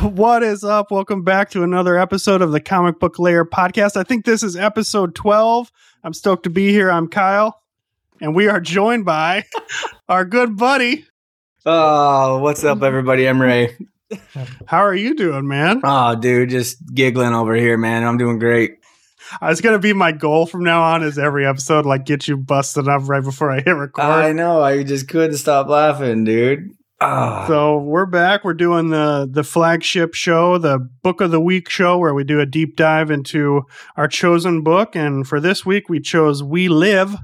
What is up? Welcome back to another episode of the Comic Book Lair podcast. I think this is episode 12. I'm stoked to be here. I'm Kyle, and we are joined by our good buddy. Oh, what's up, everybody? I'm Ray. How are you doing, man? Oh, dude, just giggling over here, man. I'm doing great. It's gonna be my goal from now on. Is every episode like get you busted up right before I hit record? I know. I just couldn't stop laughing, dude. Ah, So we're back. We're doing the the flagship show, the Book of the Week show, where we do a deep dive into our chosen book. And for this week, we chose We Live.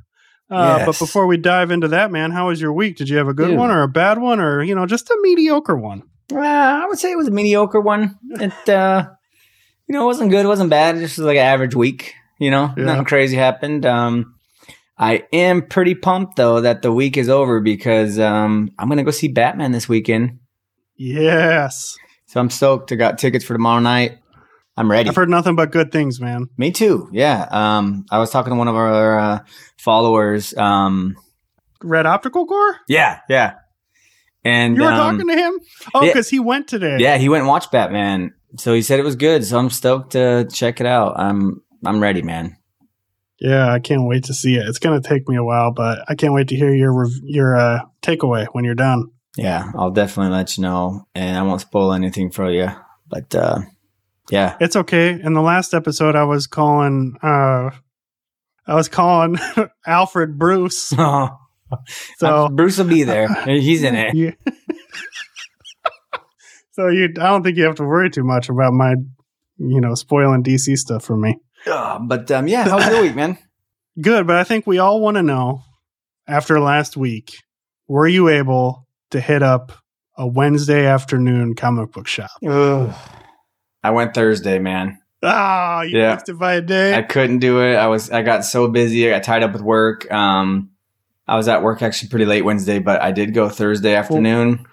Uh, But before we dive into that, man, how was your week? Did you have a good Dude. one or a bad one, or you know, just a mediocre one? uh, I would say it was a mediocre one. It, uh, you know, it wasn't good. It wasn't bad. It just was like an average week. You know, Yeah. nothing crazy happened. Um, I am pretty pumped though that the week is over because um, I'm gonna go see Batman this weekend. Yes, So I'm stoked. I got tickets for tomorrow night. I'm ready. I've heard nothing but good things, man. Me too. Yeah. Um, I was talking to one of our uh, followers. Um, Red Optical Core. yeah, yeah. And You were um, talking to him? Oh, because he went today. yeah, he went and watched Batman. So he said it was good. So I'm stoked to check it out. I'm I'm ready, man. Yeah, I can't wait to see it. It's gonna take me a while, but I can't wait to hear your your uh, takeaway when you're done. Yeah, I'll definitely let you know, and I won't spoil anything for you. But uh, yeah, It's okay. In the last episode, I was calling, uh, I was calling Alfred Bruce. so So Bruce will be there. He's in it. Yeah. So you, I don't think you have to worry too much about my, you know, spoiling DC stuff for me. Uh, but um, yeah, how was your week, man? Good, but I think we all want to know after last week, were you able to hit up a Wednesday afternoon comic book shop? I went Thursday, man. Ah, you Yeah. missed it by a day. I couldn't do it. I was I got so busy. I got tied up with work. Um, I was at work actually pretty late Wednesday, but I did go Thursday afternoon.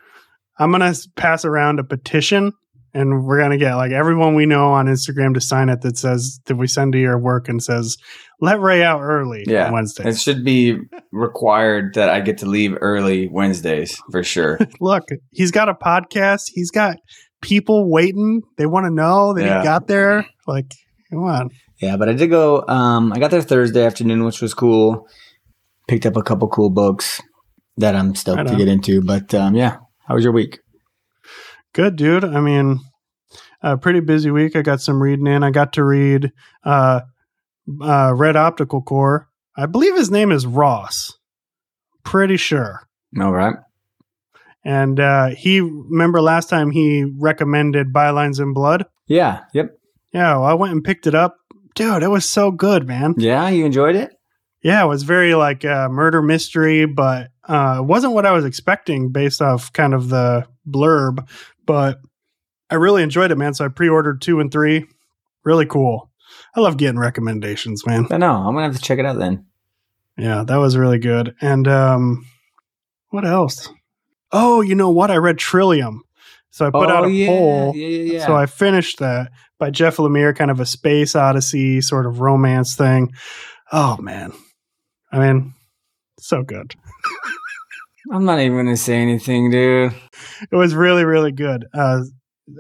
I'm gonna pass around a petition, and we're gonna get like everyone we know on Instagram to sign it that says that we send to your work and says let Ray out early Yeah. on Wednesday. It should be required that I get to leave early Wednesdays for sure. Look, he's got a podcast. He's got people waiting. They want to know that Yeah. he got there. Like, come on. yeah, but I did go. Um, I got there Thursday afternoon, which was cool. Picked up a couple cool books that I'm stoked to get into. But um, yeah, how was your week? Good, dude. I mean, a pretty busy week. I got some reading in. I got to read uh, uh, Red Optical Core. I believe his name is Ross. Pretty sure. All right. And uh, he remember last time he recommended Bylines in Blood. Yeah. Yep. Yeah, well, I went and picked it up. Dude, it was so good, man. Yeah. You enjoyed it? Yeah, it was very like uh, murder mystery, but uh, it wasn't what I was expecting based off kind of the blurb. But I really enjoyed it, man. So I pre-ordered two and three. Really cool. I love getting recommendations, man. I know. I'm gonna have to check it out then. Yeah, that was really good. And um, what else? Oh, you know what? I read Trillium. So I put out a Oh, yeah, poll. Yeah, yeah, yeah. So I finished that by Jeff Lemire, kind of a space odyssey sort of romance thing. Oh man, I mean, so good. I'm not even gonna say anything, dude. It was really, really good. Uh,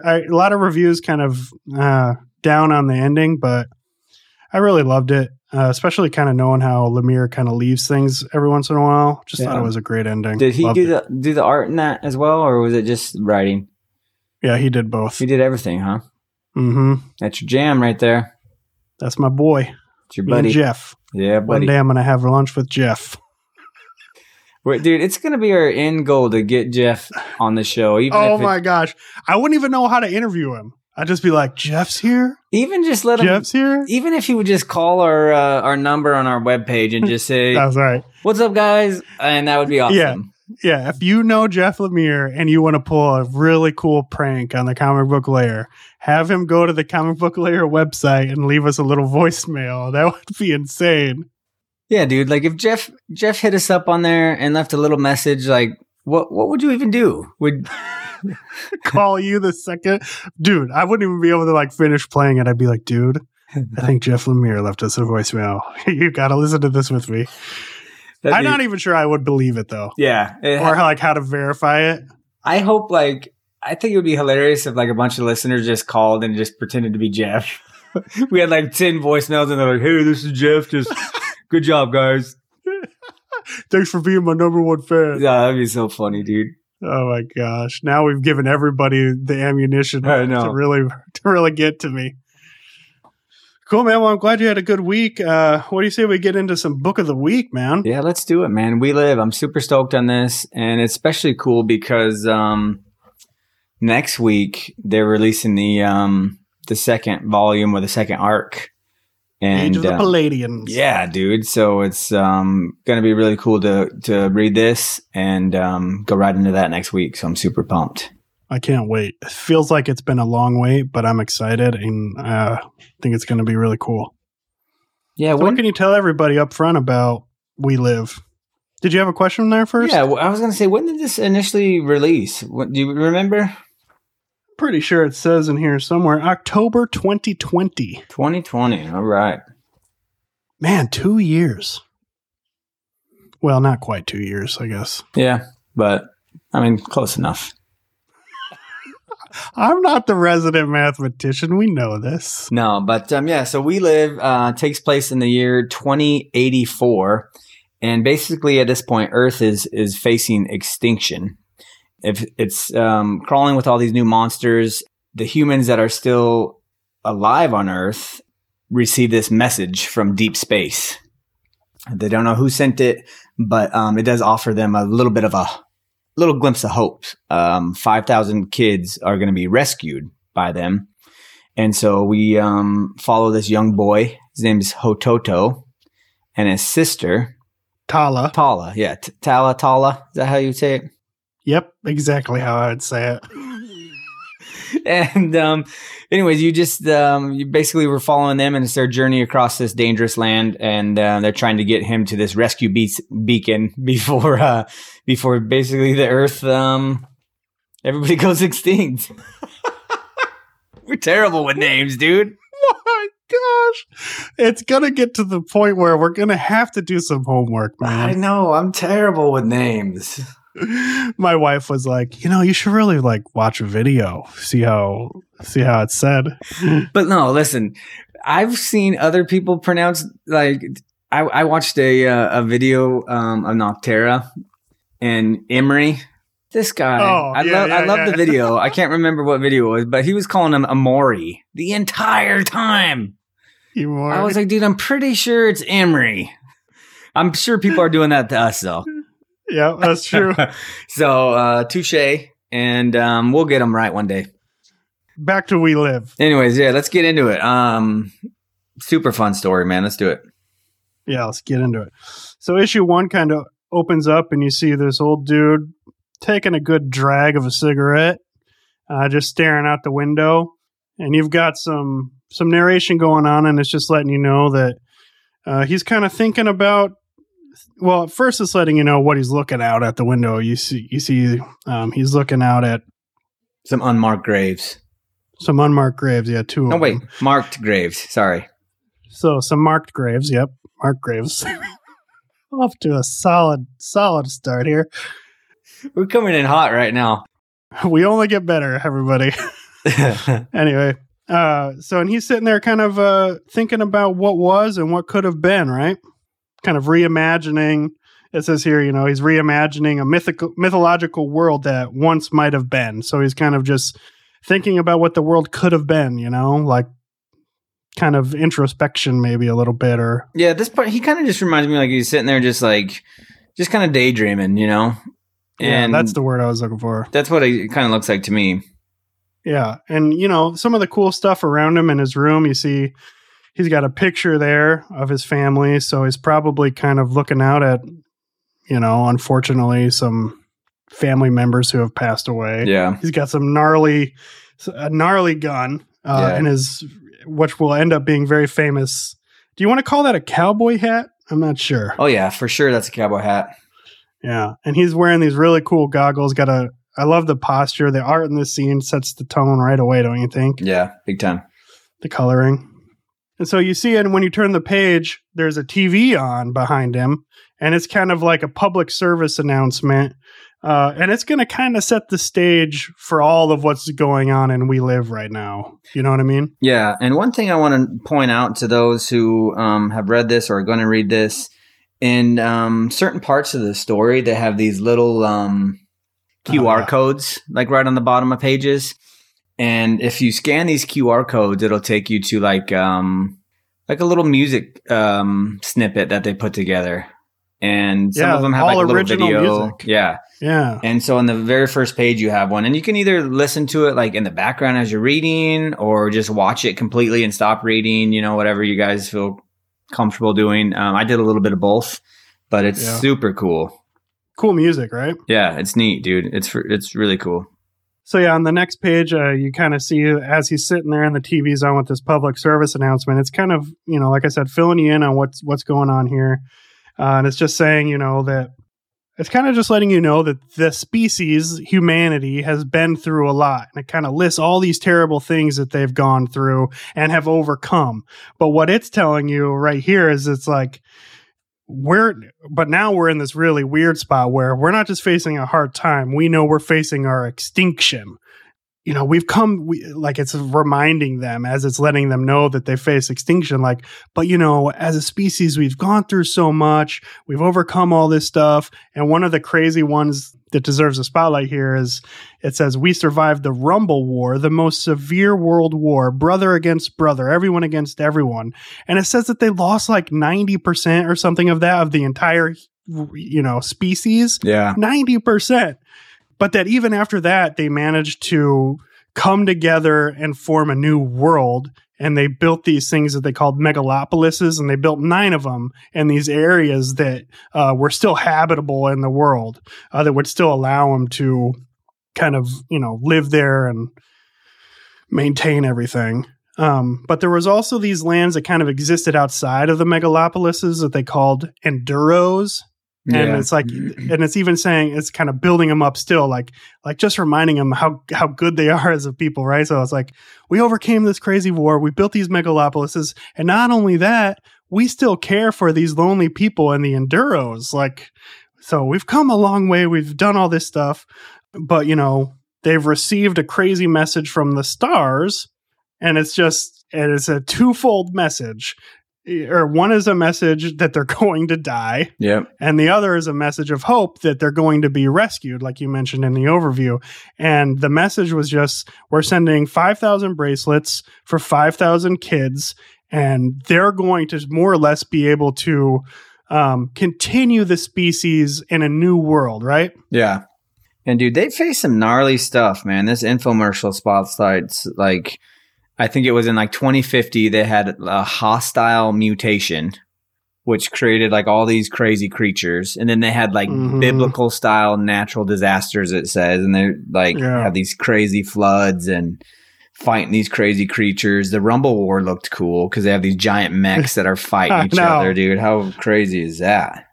I, a lot of reviews kind of uh, down on the ending, but I really loved it. Uh, especially kind of knowing how Lemire kind of leaves things every once in a while. Just thought it was a great ending. Did he Loved do it. the do the art in that as well, or was it just writing? Yeah, he did both. He did everything, huh? Mm-hmm. That's your jam right there. That's my boy, It's your buddy. Jeff. Yeah, One day I'm gonna have lunch with Jeff. Wait, dude, it's gonna be our end goal to get Jeff on the show. Even Oh my gosh, I wouldn't even know how to interview him. I'd just be like, Jeff's here. even just let him. Jeff's here. Even if he would just call our uh, our number on our webpage and just say, That's right. "What's up, guys?" and that would be awesome. Yeah. Yeah, if you know Jeff Lemire and you want to pull a really cool prank on the comic book lair, have him go to the comic book lair website and leave us a little voicemail. That would be insane. Yeah, dude. Like if Jeff Jeff hit us up on there and left a little message, like what what would you even do? Would Call you the second dude. I wouldn't even be able to like finish playing it. I'd be like, dude, I think Jeff Lemire left us a voicemail. you gotta listen to this with me. That'd I'm be- not even sure I would believe it though, Yeah. It or like how to verify it. I hope like I think it would be hilarious if like a bunch of listeners just called and just pretended to be Jeff. we had like ten voicemails and they're like, "Hey, this is Jeff. Just good job, guys." Thanks for being my number one fan. Yeah, that'd be so funny, dude. Oh my gosh! Now we've given everybody the ammunition to really to really get to me. Cool, man. Well, I'm glad you had a good week. Uh, what do you say we get into some book of the week, man? Yeah, let's do it, man. We live. I'm super stoked on this, and it's especially cool because um, next week they're releasing the um, the second volume or the second arc, and Age of the uh, Palladions. Yeah, dude. So it's um gonna be really cool to to read this and um go right into that next week. So I'm super pumped. I can't wait. It feels like it's been a long wait, but I'm excited and uh, think it's going to be really cool. Yeah, So when, what can you tell everybody up front about We Live? Did you have a question there first? yeah. I was gonna say, when did this initially release? What, do you remember? Pretty sure it says in here somewhere October 2020. 2020. All right. Man, two years. Well, not quite two years, I guess. Yeah, but I mean, close enough. I'm not the resident mathematician. We know this. No, but um, yeah. So we live uh, takes place in the year 2084, and basically at this point, Earth is is facing extinction. If it's um, crawling with all these new monsters, the humans that are still alive on Earth receive this message from deep space. They don't know who sent it, but um, it does offer them a little bit of a little glimpse of hope. Um, Five thousand kids are going to be rescued by them. And so we um, follow this young boy. His name is Hototo, and his sister Tala. Tala. Yeah, T- Tala Tala. Is that how you say it? Yep, exactly how I would say it. and um, anyways, you just um, you basically were following them, and it's their journey across this dangerous land, and uh, they're trying to get him to this rescue be- beacon before uh, before basically the Earth um, everybody goes extinct. we're terrible with names, dude. My gosh. It's going to get to the point where we're going to have to do some homework, man. I know I'm terrible with names. My wife was like, "You know, you should really like watch a video, see how see how it's said." But no, listen, I've seen other people pronounce like I, I watched a uh, a video um, of Nocterra and Emery. This guy, Oh, I yeah, love I love yeah. the video. I can't remember what video it was, but he was calling him Amori the entire time. You. I was like, dude, I'm pretty sure it's Emery. I'm sure people are doing that to us though. Yeah, that's true. so uh, touche, and um, we'll get them right one day. Back to We Live. Anyways, yeah, let's get into it. Um, super fun story, man. Let's do it. Yeah, let's get into it. So issue 1 kind of opens up and you see this old dude taking a good drag of a cigarette, uh, just staring out the window, and you've got some some narration going on, and it's just letting you know that uh, he's kind of thinking about. Well, first it's letting you know what he's looking out at the window. You see, you see, um, he's looking out at Some unmarked graves. some unmarked graves. Yeah, two. No, wait, them. marked graves. Sorry. So some marked graves. Yep, marked graves. Off to a solid, solid start here. We're coming in hot right now. We only get better, everybody. anyway, uh, so and he's sitting there, kind of uh, thinking about what was and what could have been, right? Kind of reimagining. It says here, you know, he's reimagining a mythical, mythological world that once might have been. So he's kind of just thinking about what the world could have been, you know, like kind of introspection, maybe a little bit, or yeah, this part he kind of just reminds me like he's sitting there just like just kind of daydreaming, you know. yeah, And that's the word I was looking for. that's what it kind of looks like to me. Yeah. And, you know, some of the cool stuff around him in his room, you see he's got a picture there of his family. So he's probably kind of looking out at, you know, unfortunately, some family members who have passed away. Yeah. He's got some gnarly, a gnarly gun uh, Yeah. in his, which will end up being very famous. Do you want to call that a cowboy hat? I'm not sure. Oh yeah, for sure. That's a cowboy hat. Yeah. And he's wearing these really cool goggles. Got a, I love the posture. The art in this scene sets the tone right away, don't you think? Yeah, big time. the coloring. And so you see and when you turn the page, there's a TV on behind him, and it's kind of like a public service announcement. Uh, and it's going to kind of set the stage for all of what's going on in We Live right now. You know what I mean? Yeah. And one thing I want to point out to those who um, have read this or are going to read this in um, certain parts of the story, they have these little um, QR oh, yeah. codes, like right on the bottom of pages. And if you scan these QR codes, it'll take you to like um, like a little music um, snippet that they put together and some yeah, of them have like a little video. Music. Yeah. Yeah. And so on the very first page you have one and you can either listen to it like in the background as you're reading or just watch it completely and stop reading, you know, whatever you guys feel comfortable doing. Um, I did a little bit of both, but it's yeah. super cool. Cool music, right? Yeah, it's neat, dude. It's it's really cool. So yeah, on the next page, uh, you kind of see as he's sitting there and the TV's on with this public service announcement. It's kind of you know, like I said, filling you in on what's what's going on here. Uh, and it's just saying, you know, that it's kind of just letting you know that the species, humanity, has been through a lot. And it kind of lists all these terrible things that they've gone through and have overcome. But what it's telling you right here is it's like, we're, but now we're in this really weird spot where we're not just facing a hard time. We know we're facing our extinction. You know we've come we, like it's reminding them as it's letting them know that they face extinction like but you know as a species we've gone through so much. We've overcome all this stuff. And one of the crazy ones that deserves a spotlight here is it says we survived the rumble war the most severe world war brother against brother everyone against everyone. And it says that they lost like 90% or something of that of the entire you know species. Yeah. 90% but that even after that, they managed to come together and form a new world. And they built these things that they called megalopolises, and they built nine of them in these areas that uh, were still habitable in the world, uh, that would still allow them to kind of, you know, live there and maintain everything. Um, but there was also these lands that kind of existed outside of the megalopolises that they called enduros, and yeah. it's like mm-hmm. and it's even saying it's kind of building them up still like like just reminding them how how good they are as a people right? So it's like we overcame this crazy war we built these megalopolises and not only that we still care for these lonely people and the enduros like so we've come a long way we've done all this stuff but you know they've received a crazy message from the stars and it's just and it's a twofold message or one is a message that they're going to die. Yep. And the other is a message of hope that they're going to be rescued, like you mentioned in the overview. And the message was just we're sending 5,000 bracelets for 5,000 kids, and they're going to more or less be able to um, continue the species in a new world, right? Yeah. And dude, they face some gnarly stuff, man. This infomercial spotlights like I think it was in like 2050, they had a hostile mutation, which created like all these crazy creatures. And then they had like mm-hmm. biblical style natural disasters, it says. And they like yeah. have these crazy floods and fighting these crazy creatures. The Rumble War looked cool because they have these giant mechs that are fighting each other, dude. How crazy is that?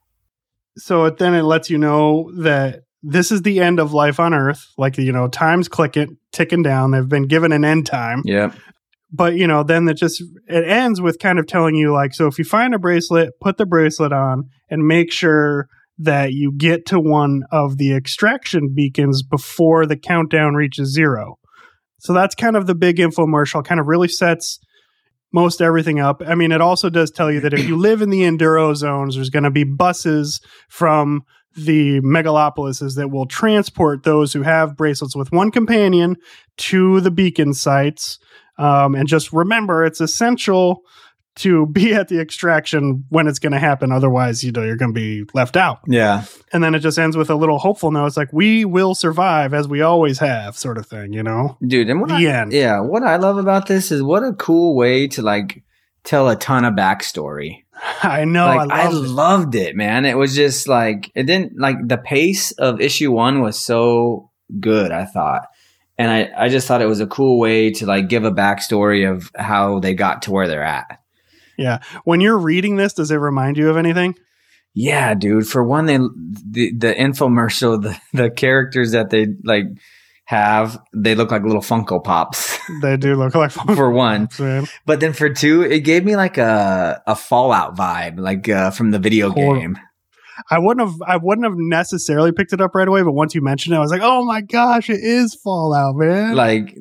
So then it lets you know that this is the end of life on Earth. Like you know, time's clicking, ticking down. They've been given an end time. Yeah but you know then it just it ends with kind of telling you like so if you find a bracelet put the bracelet on and make sure that you get to one of the extraction beacons before the countdown reaches zero. So that's kind of the big infomercial kind of really sets most everything up. I mean it also does tell you that if you live in the enduro zones there's going to be buses from the megalopolises that will transport those who have bracelets with one companion to the beacon sites um, and just remember, it's essential to be at the extraction when it's going to happen. Otherwise, you know, you're going to be left out. Yeah. And then it just ends with a little hopeful note. It's like, we will survive as we always have, sort of thing, you know? Dude, and what the I, end. Yeah. What I love about this is what a cool way to like tell a ton of backstory. I know. Like, I, loved, I it. loved it, man. It was just like, it didn't like the pace of issue one was so good, I thought and I, I just thought it was a cool way to like give a backstory of how they got to where they're at. Yeah. When you're reading this, does it remind you of anything? Yeah, dude. For one, they the, the infomercial, the, the characters that they like have, they look like little Funko Pops They do look like Funko for one. But then for two, it gave me like a a Fallout vibe, like uh, from the video game. I wouldn't have I wouldn't have necessarily picked it up right away, but once you mentioned it, I was like, oh my gosh, it is Fallout, man. Like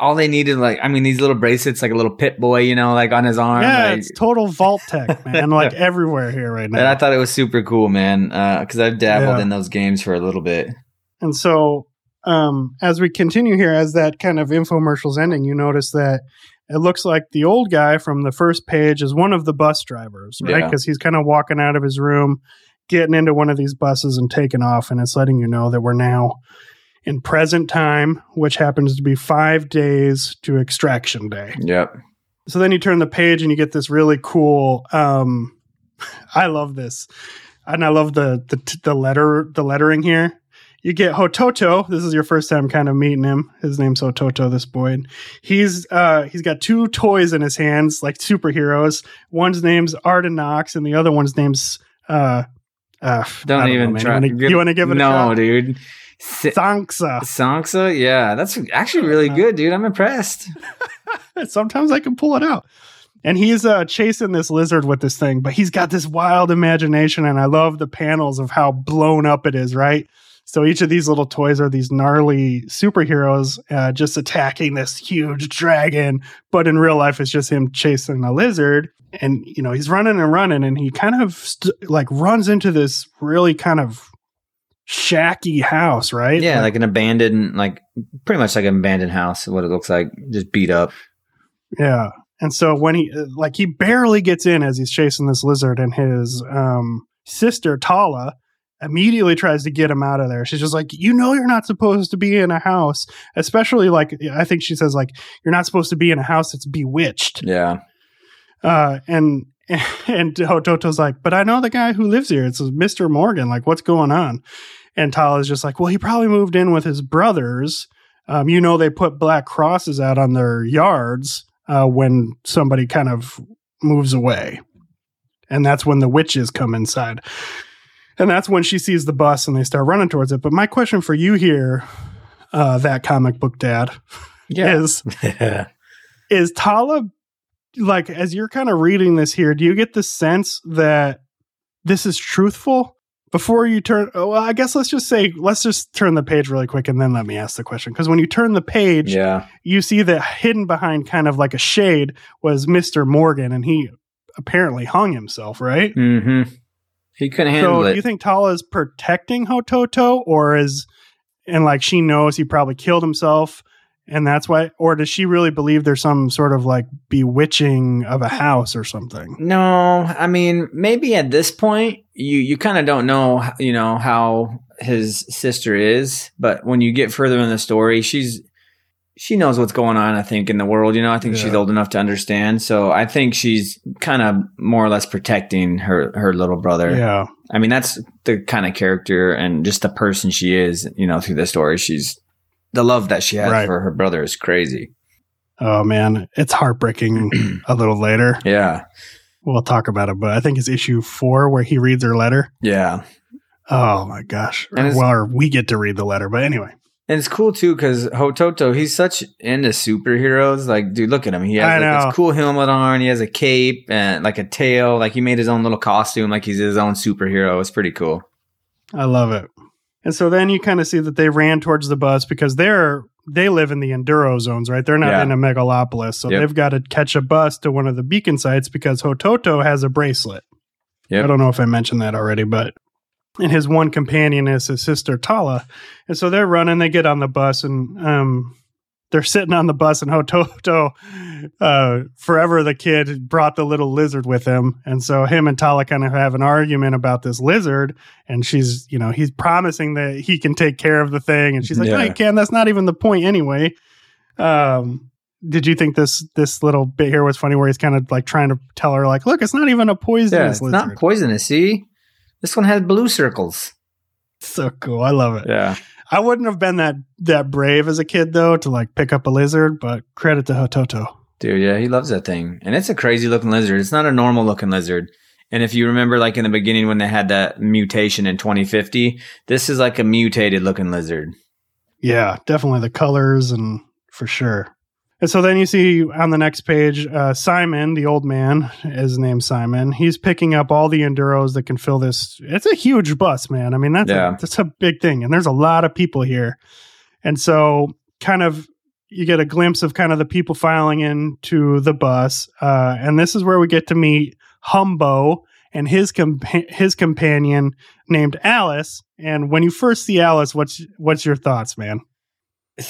all they needed, like I mean, these little bracelets, like a little Pip-Boy, you know, like on his arm. yeah, like, it's total Vault-Tec, man. like everywhere here right now. and. I thought it was super cool, man, because I've dabbled Yeah. in those games for a little bit. And so, um, as we continue here, as that kind of infomercial's ending, you notice that it looks like the old guy from the first page is one of the bus drivers, right? Yeah. Because he's kind of walking out of his room, getting into one of these buses and taking off, and it's letting you know that we're now in present time, which happens to be five days to extraction day. Yep. So then you turn the page and you get this really cool. Um, I love this, and I love the the the letter the lettering here. You get Hototo. This is your first time kind of meeting him. His name's Hototo. This boy. And he's uh he's got two toys in his hands, like superheroes. One's name's Ardenax, and the other one's name's uh. Uh, Don't, know, even man. try. You want to give it a no, dude. Sanksa. Sanksa, yeah, that's actually really good, dude. I'm impressed. Sometimes I can pull it out. And he's uh, chasing this lizard with this thing, but he's got this wild imagination. And I love the panels of how blown up it is, right? So each of these little toys are these gnarly superheroes uh, just attacking this huge dragon. But in real life, it's just him chasing a lizard. And, you know, he's running and running, and he kind of st- like runs into this really kind of shacky house, right? Yeah, like an abandoned, like pretty much like an abandoned house. What it looks like, just beat up. Yeah. And so when he uh, like he barely gets in as he's chasing this lizard and his um sister Tala immediately tries to get him out of there. She's just like, "You know you're not supposed to be in a house, especially like I think she says like you're not supposed to be in a house that's bewitched." Yeah, Uh and and Toto's like, "But I know the guy who lives here. It's Mr. Morgan. Like what's going on?" And Tala's just like, "Well, he probably moved in with his brothers. Um, you know they put black crosses out on their yards uh, when somebody kind of moves away, and that's when the witches come inside. And that's when she sees the bus and they start running towards it. But my question for you here, uh, that comic book dad, yeah. is is Tala like as you're kind of reading this here, do you get the sense that this is truthful? Before you turn, oh, well, I guess let's just say, let's just turn the page really quick and then let me ask the question. Because when you turn the page, yeah, you see that hidden behind kind of like a shade was Mr. Morgan, and he apparently hung himself, right? mm-hmm. He couldn't handle So it. do you think Tala is protecting Hototo, or is and like she knows he probably killed himself, and that's why, or does she really believe there's some sort of like bewitching of a house or something? No, I mean maybe at this point you you kind of don't know you know how his sister is, but when you get further in the story, she's she knows what's going on. I think in the world, you know, I think she's old enough to understand. So I think she's kind of more or less protecting her her little brother. Yeah, I mean that's the kind of character and just the person she is. You know, through the story, she's the love that she has Right. for her brother is crazy. oh man, it's heartbreaking. a little later, Yeah, we'll talk about it, but I think it's issue four where he reads her letter. yeah. Oh my gosh! And well, or we get to read the letter, but anyway, And it's cool too because Hototo, he's such into superheroes. Like, dude, look at him. He has like, this cool helmet on. He has a cape and like a tail. Like he made his own little costume. Like he's his own superhero. It's pretty cool. I love it. And so then you kind of see that they ran towards the bus because they're they live in the enduro zones, right? They're not Yeah. in a megalopolis, so Yep. they've got to catch a bus to one of the beacon sites because Hototo has a bracelet. Yep. I don't know if I mentioned that already, but and his one companion is his sister Tala, and so they're running. They get on the bus and um, they're sitting on the bus, and Hototo, uh, forever the kid brought the little lizard with him, and so him and Tala kind of have an argument about this lizard, and she's, you know, he's promising that he can take care of the thing, and she's like, no, Yeah. you can. That's not even the point anyway. Um, did you think this this little bit here was funny, where he's kind of like trying to tell her, like, look, it's not even a Yeah, poisonous it's lizard. not poisonous. See, this one has blue circles. so cool. I love it. Yeah, I wouldn't have been that that brave as a kid though to like pick up a lizard, but credit to Hototo. dude. Yeah, he loves that thing, and it's a crazy looking lizard. It's not a normal looking lizard. And if you remember, like in the beginning when they had that mutation in 2050, this is like a mutated looking lizard. Yeah, definitely the colors and for sure. And so then you see on the next page, uh, Simon, the old man, is named Simon. He's picking up all the enduros that can fill this. It's a huge bus, man. I mean, that's Yeah. a, that's a big thing, and there's a lot of people here. And so, kind of, you get a glimpse of kind of the people filing into the bus, uh, and this is where we get to meet Humbo and his compa- his companion named Alice. And when you first see Alice, what's what's your thoughts, man?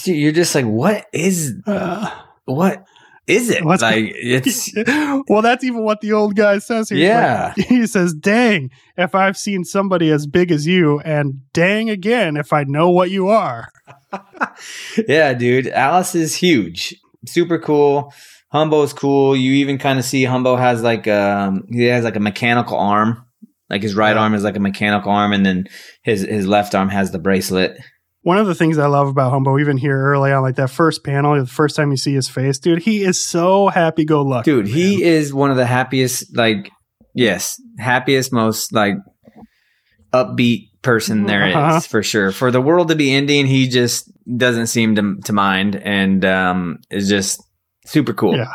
You're just like, what is Uh, what is it? What's- like it's well, that's even what the old guy says here. He's Yeah. like- he says, Dang, if I've seen somebody as big as you, and dang again, if I know what you are. yeah, dude. Alice is huge, super cool. Humbo's cool. You even kind of see Humbo has like um he has like a mechanical arm. Like his right arm is like a mechanical arm, and then his his left arm has the bracelet. One of the things I love about Humbo, even here early on, like that first panel, the first time you see his face, dude, he is so happy go lucky. Dude, he is one of the happiest, like, yes, happiest, most like upbeat person there is Uh-huh. for sure. For the world to be ending, he just doesn't seem to to mind, and um, is just super cool. Yeah.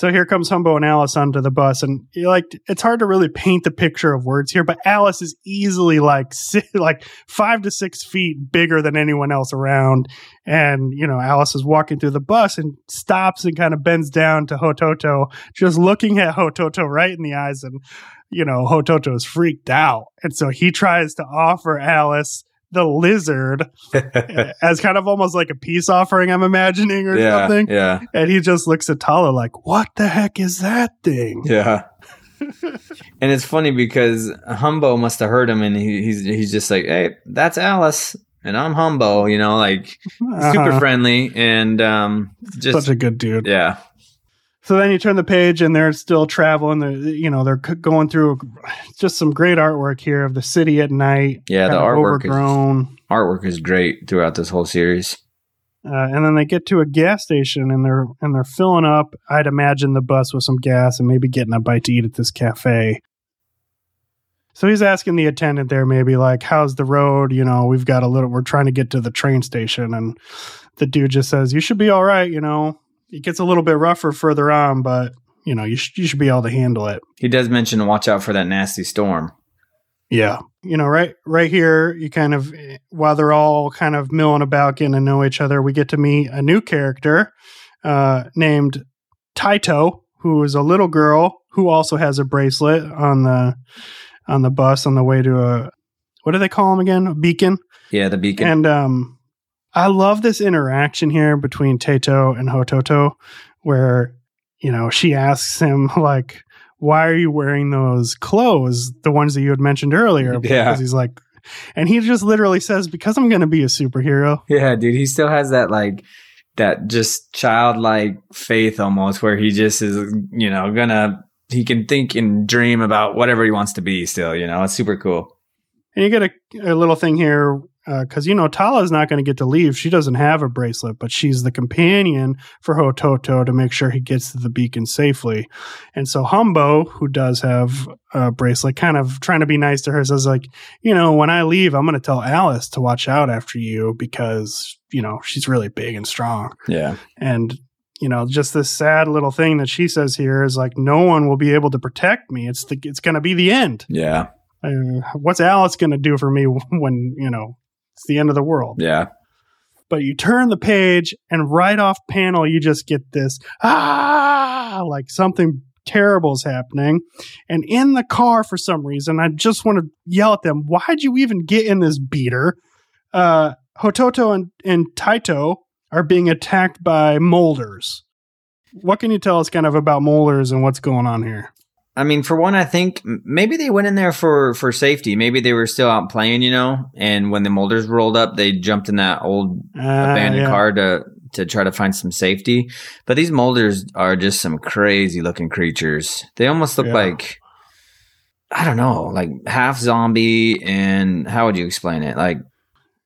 So here comes Humbo and Alice onto the bus, and like it's hard to really paint the picture of words here, but Alice is easily like si- like five to six feet bigger than anyone else around, and you know Alice is walking through the bus and stops and kind of bends down to Hototo, just looking at Hototo right in the eyes, and you know Hototo is freaked out, and so he tries to offer Alice the lizard as kind of almost like a peace offering, I'm imagining, or yeah, something. yeah, And he just looks at Tala like, what the heck is that thing? yeah. and it's funny because Humbo must have heard him, and he, he's he's just like, "Hey, that's Alice." And I'm Humbo, you know, like super Uh-huh. friendly and um, just Such a good dude. yeah, So then you turn the page and they're still traveling. They're, you know, they're going through just some great artwork here of the city at night. yeah. The artwork is artwork is great throughout this whole series. Uh, and then they get to a gas station and they're and they're filling up. I'd imagine the bus with some gas and maybe getting a bite to eat at this cafe. So he's asking the attendant there, maybe like, "How's the road?" You know, we've got a little. We're trying to get to the train station, and the dude just says, "You should be all right." You know, it gets a little bit rougher further on, but you know, you sh- you should be able to handle it. He does mention to watch out for that nasty storm. Yeah. You know, right right here, you kind of while they're all kind of milling about getting to know each other, we get to meet a new character uh named Taito, who is a little girl who also has a bracelet on the on the bus on the way to a what do they call him again? A beacon. Yeah, the beacon. And um I love this interaction here between Tato and Hototo where you know, she asks him like why are you wearing those clothes, the ones that you had mentioned earlier? Yeah. Because he's like and he just literally says because I'm going to be a superhero. yeah, dude, he still has that like that just childlike faith almost where he just is, you know, gonna he can think and dream about whatever he wants to be still, you know. It's super cool. And you get a, a little thing here because you know Tala is not going to get to leave. She doesn't have a bracelet, but she's the companion for Hototo to make sure he gets to the beacon safely. And so Humbo, who does have a bracelet, kind of trying to be nice to her, says like, you know, when I leave, I'm going to tell Alice to watch out after you because you know she's really big and strong. Yeah. And you know, just this sad little thing that she says here is like, no one will be able to protect me. It's the it's going to be the end Yeah. uh, what's Alice going to do for me when, you know, it's the end of the world? Yeah. But you turn the page and right off panel, you just get this, ah, like something terrible is happening. And in the car, for some reason, I just want to yell at them, why'd you even get in this beater? Uh, Hototo and, and Taito are being attacked by molders. What can you tell us kind of about molders and what's going on here? I mean, for one, I think maybe they went in there for for safety. Maybe they were still out playing, you know. And when the molders rolled up, they jumped in that old Uh, abandoned yeah. car to to try to find some safety. But these molders are just some crazy looking creatures. They almost look Yeah. like I don't know, like half zombie. And how would you explain it? Like,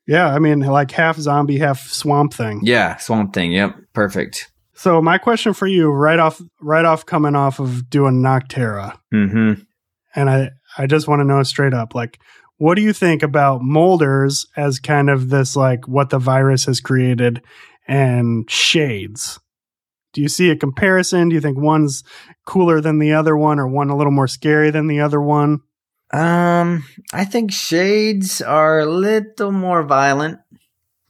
Yeah, I mean, like half zombie, half swamp thing. yeah, swamp thing. Yep, perfect. So my question for you, right off, right off, coming off of doing Nocterra, Mm-hmm. and I, I just want to know straight up, like, what do you think about molders as kind of this like what the virus has created and shades? Do you see a comparison? Do you think one's cooler than the other one or one a little more scary than the other one? Um, I think shades are a little more violent,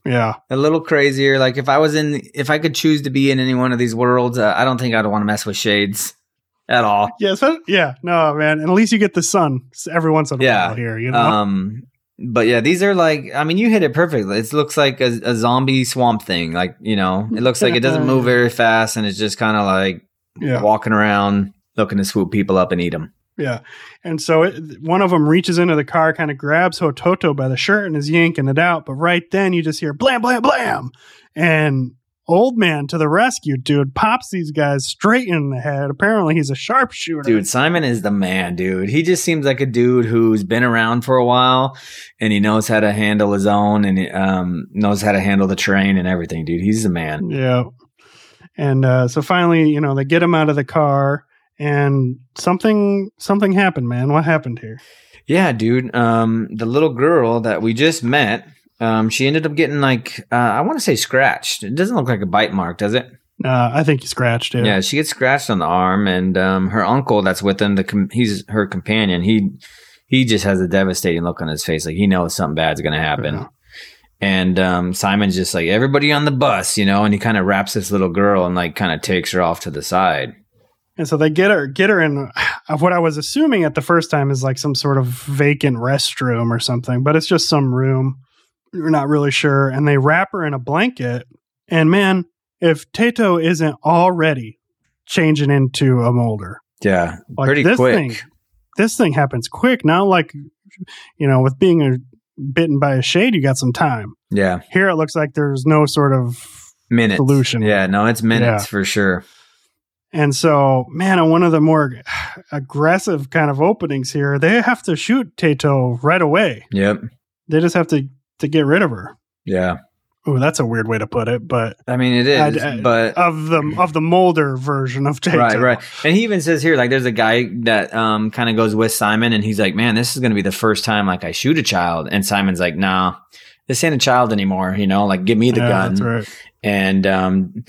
Yeah. a little crazier. Like if I was in, if I could choose to be in any one of these worlds, uh, I don't think I'd want to mess with shades at all. Yeah, so, yeah, no, man. And at least you get the sun every once in a Yeah. while here, you know? Um, but yeah, these are like, I mean, you hit it perfectly. It looks like a, a zombie swamp thing. Like, you know, it looks like it doesn't move very fast and it's just kind of like yeah. walking around looking to swoop people up and eat them. Yeah. And so it, one of them reaches into the car, kind of grabs Hototo by the shirt and is yanking it out. But right then you just hear blam, blam, blam. And old man to the rescue, dude, pops these guys straight in the head. Apparently he's a sharpshooter. Dude, Simon is the man, dude. He just seems like a dude who's been around for a while and he knows how to handle his own and um, knows how to handle the terrain and everything, dude. He's the man. Yeah. And uh, so finally, you know, they get him out of the car and something something happened, man. What happened here? Yeah, dude. Um, the little girl that we just met, um, she ended up getting like, uh, I want to say scratched. It doesn't look like a bite mark, does it? Uh, I think he scratched it. Yeah, she gets scratched on the arm, and um, her uncle that's with him, the com- he's her companion. He he just has a devastating look on his face, like he knows something bad's gonna happen. Yeah. And um, Simon's just like everybody on the bus, you know, and he kind of wraps this little girl and like kind of takes her off to the side. And so they get her get her in uh, what I was assuming at the first time is like some sort of vacant restroom or something, but it's just some room. We're not really sure. And they wrap her in a blanket. And man, if Tato isn't already changing into a molder, Yeah, like pretty this quick. thing, this thing happens quick. Not like you know, with being a, bitten by a shade, you got some time. Yeah, Here it looks like there's no sort of minutes. Solution. Yeah, no, it's minutes Yeah. for sure. And so, man, on one of the more aggressive kind of openings here, they have to shoot Tato right away. Yep. They just have to to get rid of her. Yeah. Oh, that's a weird way to put it, but I mean, it is, I- I- but of the of the Molder version of Tato. Right, right. And he even says here, like, there's a guy that um kind of goes with Simon, and he's like, "Man, this is gonna be the first time like I shoot a child." And Simon's like, "Nah, this ain't a child anymore. You know, like, give me the Yeah, gun." That's right. And um,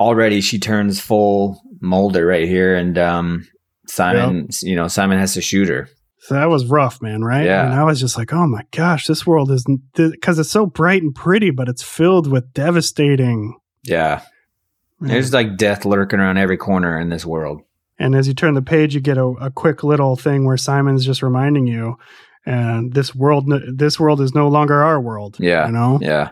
already she turns full Molder right here, and um, Simon, you know, Simon has to shoot her. So that was rough, man. Right? Yeah. And I was just like, oh my gosh, this world is because it's so bright and pretty, but it's filled with devastating. Yeah, man. there's like death lurking around every corner in this world. And as you turn the page, you get a, a quick little thing where Simon's just reminding you, and this world, this world is no longer our world. Yeah. you know. Yeah,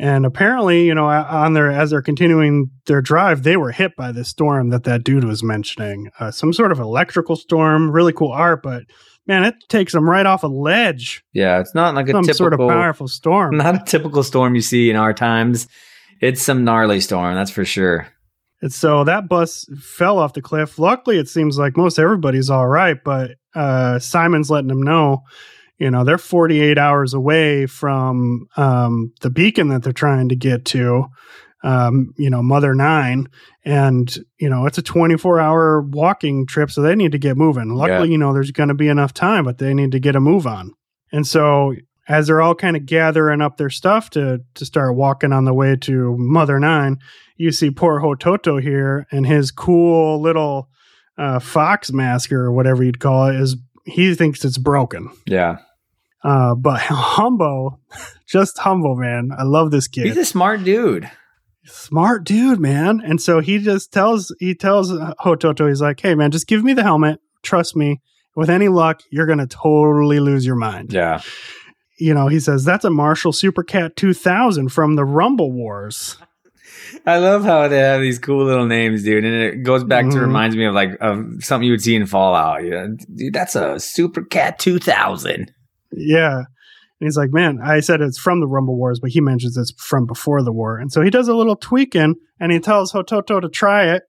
And apparently, you know, on their as they're continuing their drive, they were hit by the storm that that dude was mentioning. Uh, some sort of electrical storm, really cool art, but man, it takes them right off a ledge. yeah. It's not like a Some typical, sort of powerful storm. not a typical storm you see in our times. It's some gnarly storm, that's for sure. And so that bus fell off the cliff. Luckily, it seems like most everybody's all right, but uh, Simon's letting them know, you know, they're 48 hours away from um, the beacon that they're trying to get to, um, you know, Mother Nine. And, you know, it's a 24 hour walking trip, so they need to get moving. Luckily, Yeah. you know, there's going to be enough time, but they need to get a move on. And so as they're all kind of gathering up their stuff to to start walking on the way to Mother Nine, you see poor Hototo here and his cool little uh, fox mask or whatever you'd call it is he thinks it's broken. Yeah, Uh, but Humbo, just humble man. I love this kid. he's a smart dude. smart dude, man. And so he just tells he tells Hototo, he's like, "Hey, man, just give me the helmet. Trust me. With any luck, you're gonna totally lose your mind." Yeah, You know, he says that's a Marshall Supercat 2000 from the Rumble Wars. I love how they have these cool little names, dude, and it goes back to Mhm. reminds me of like of something you would see in Fallout. Yeah, dude, that's a Super Cat two thousand. Yeah. And he's like, man, I said it's from the Rumble Wars, but he mentions it's from before the war. And so he does a little tweaking and he tells Hototo to try it.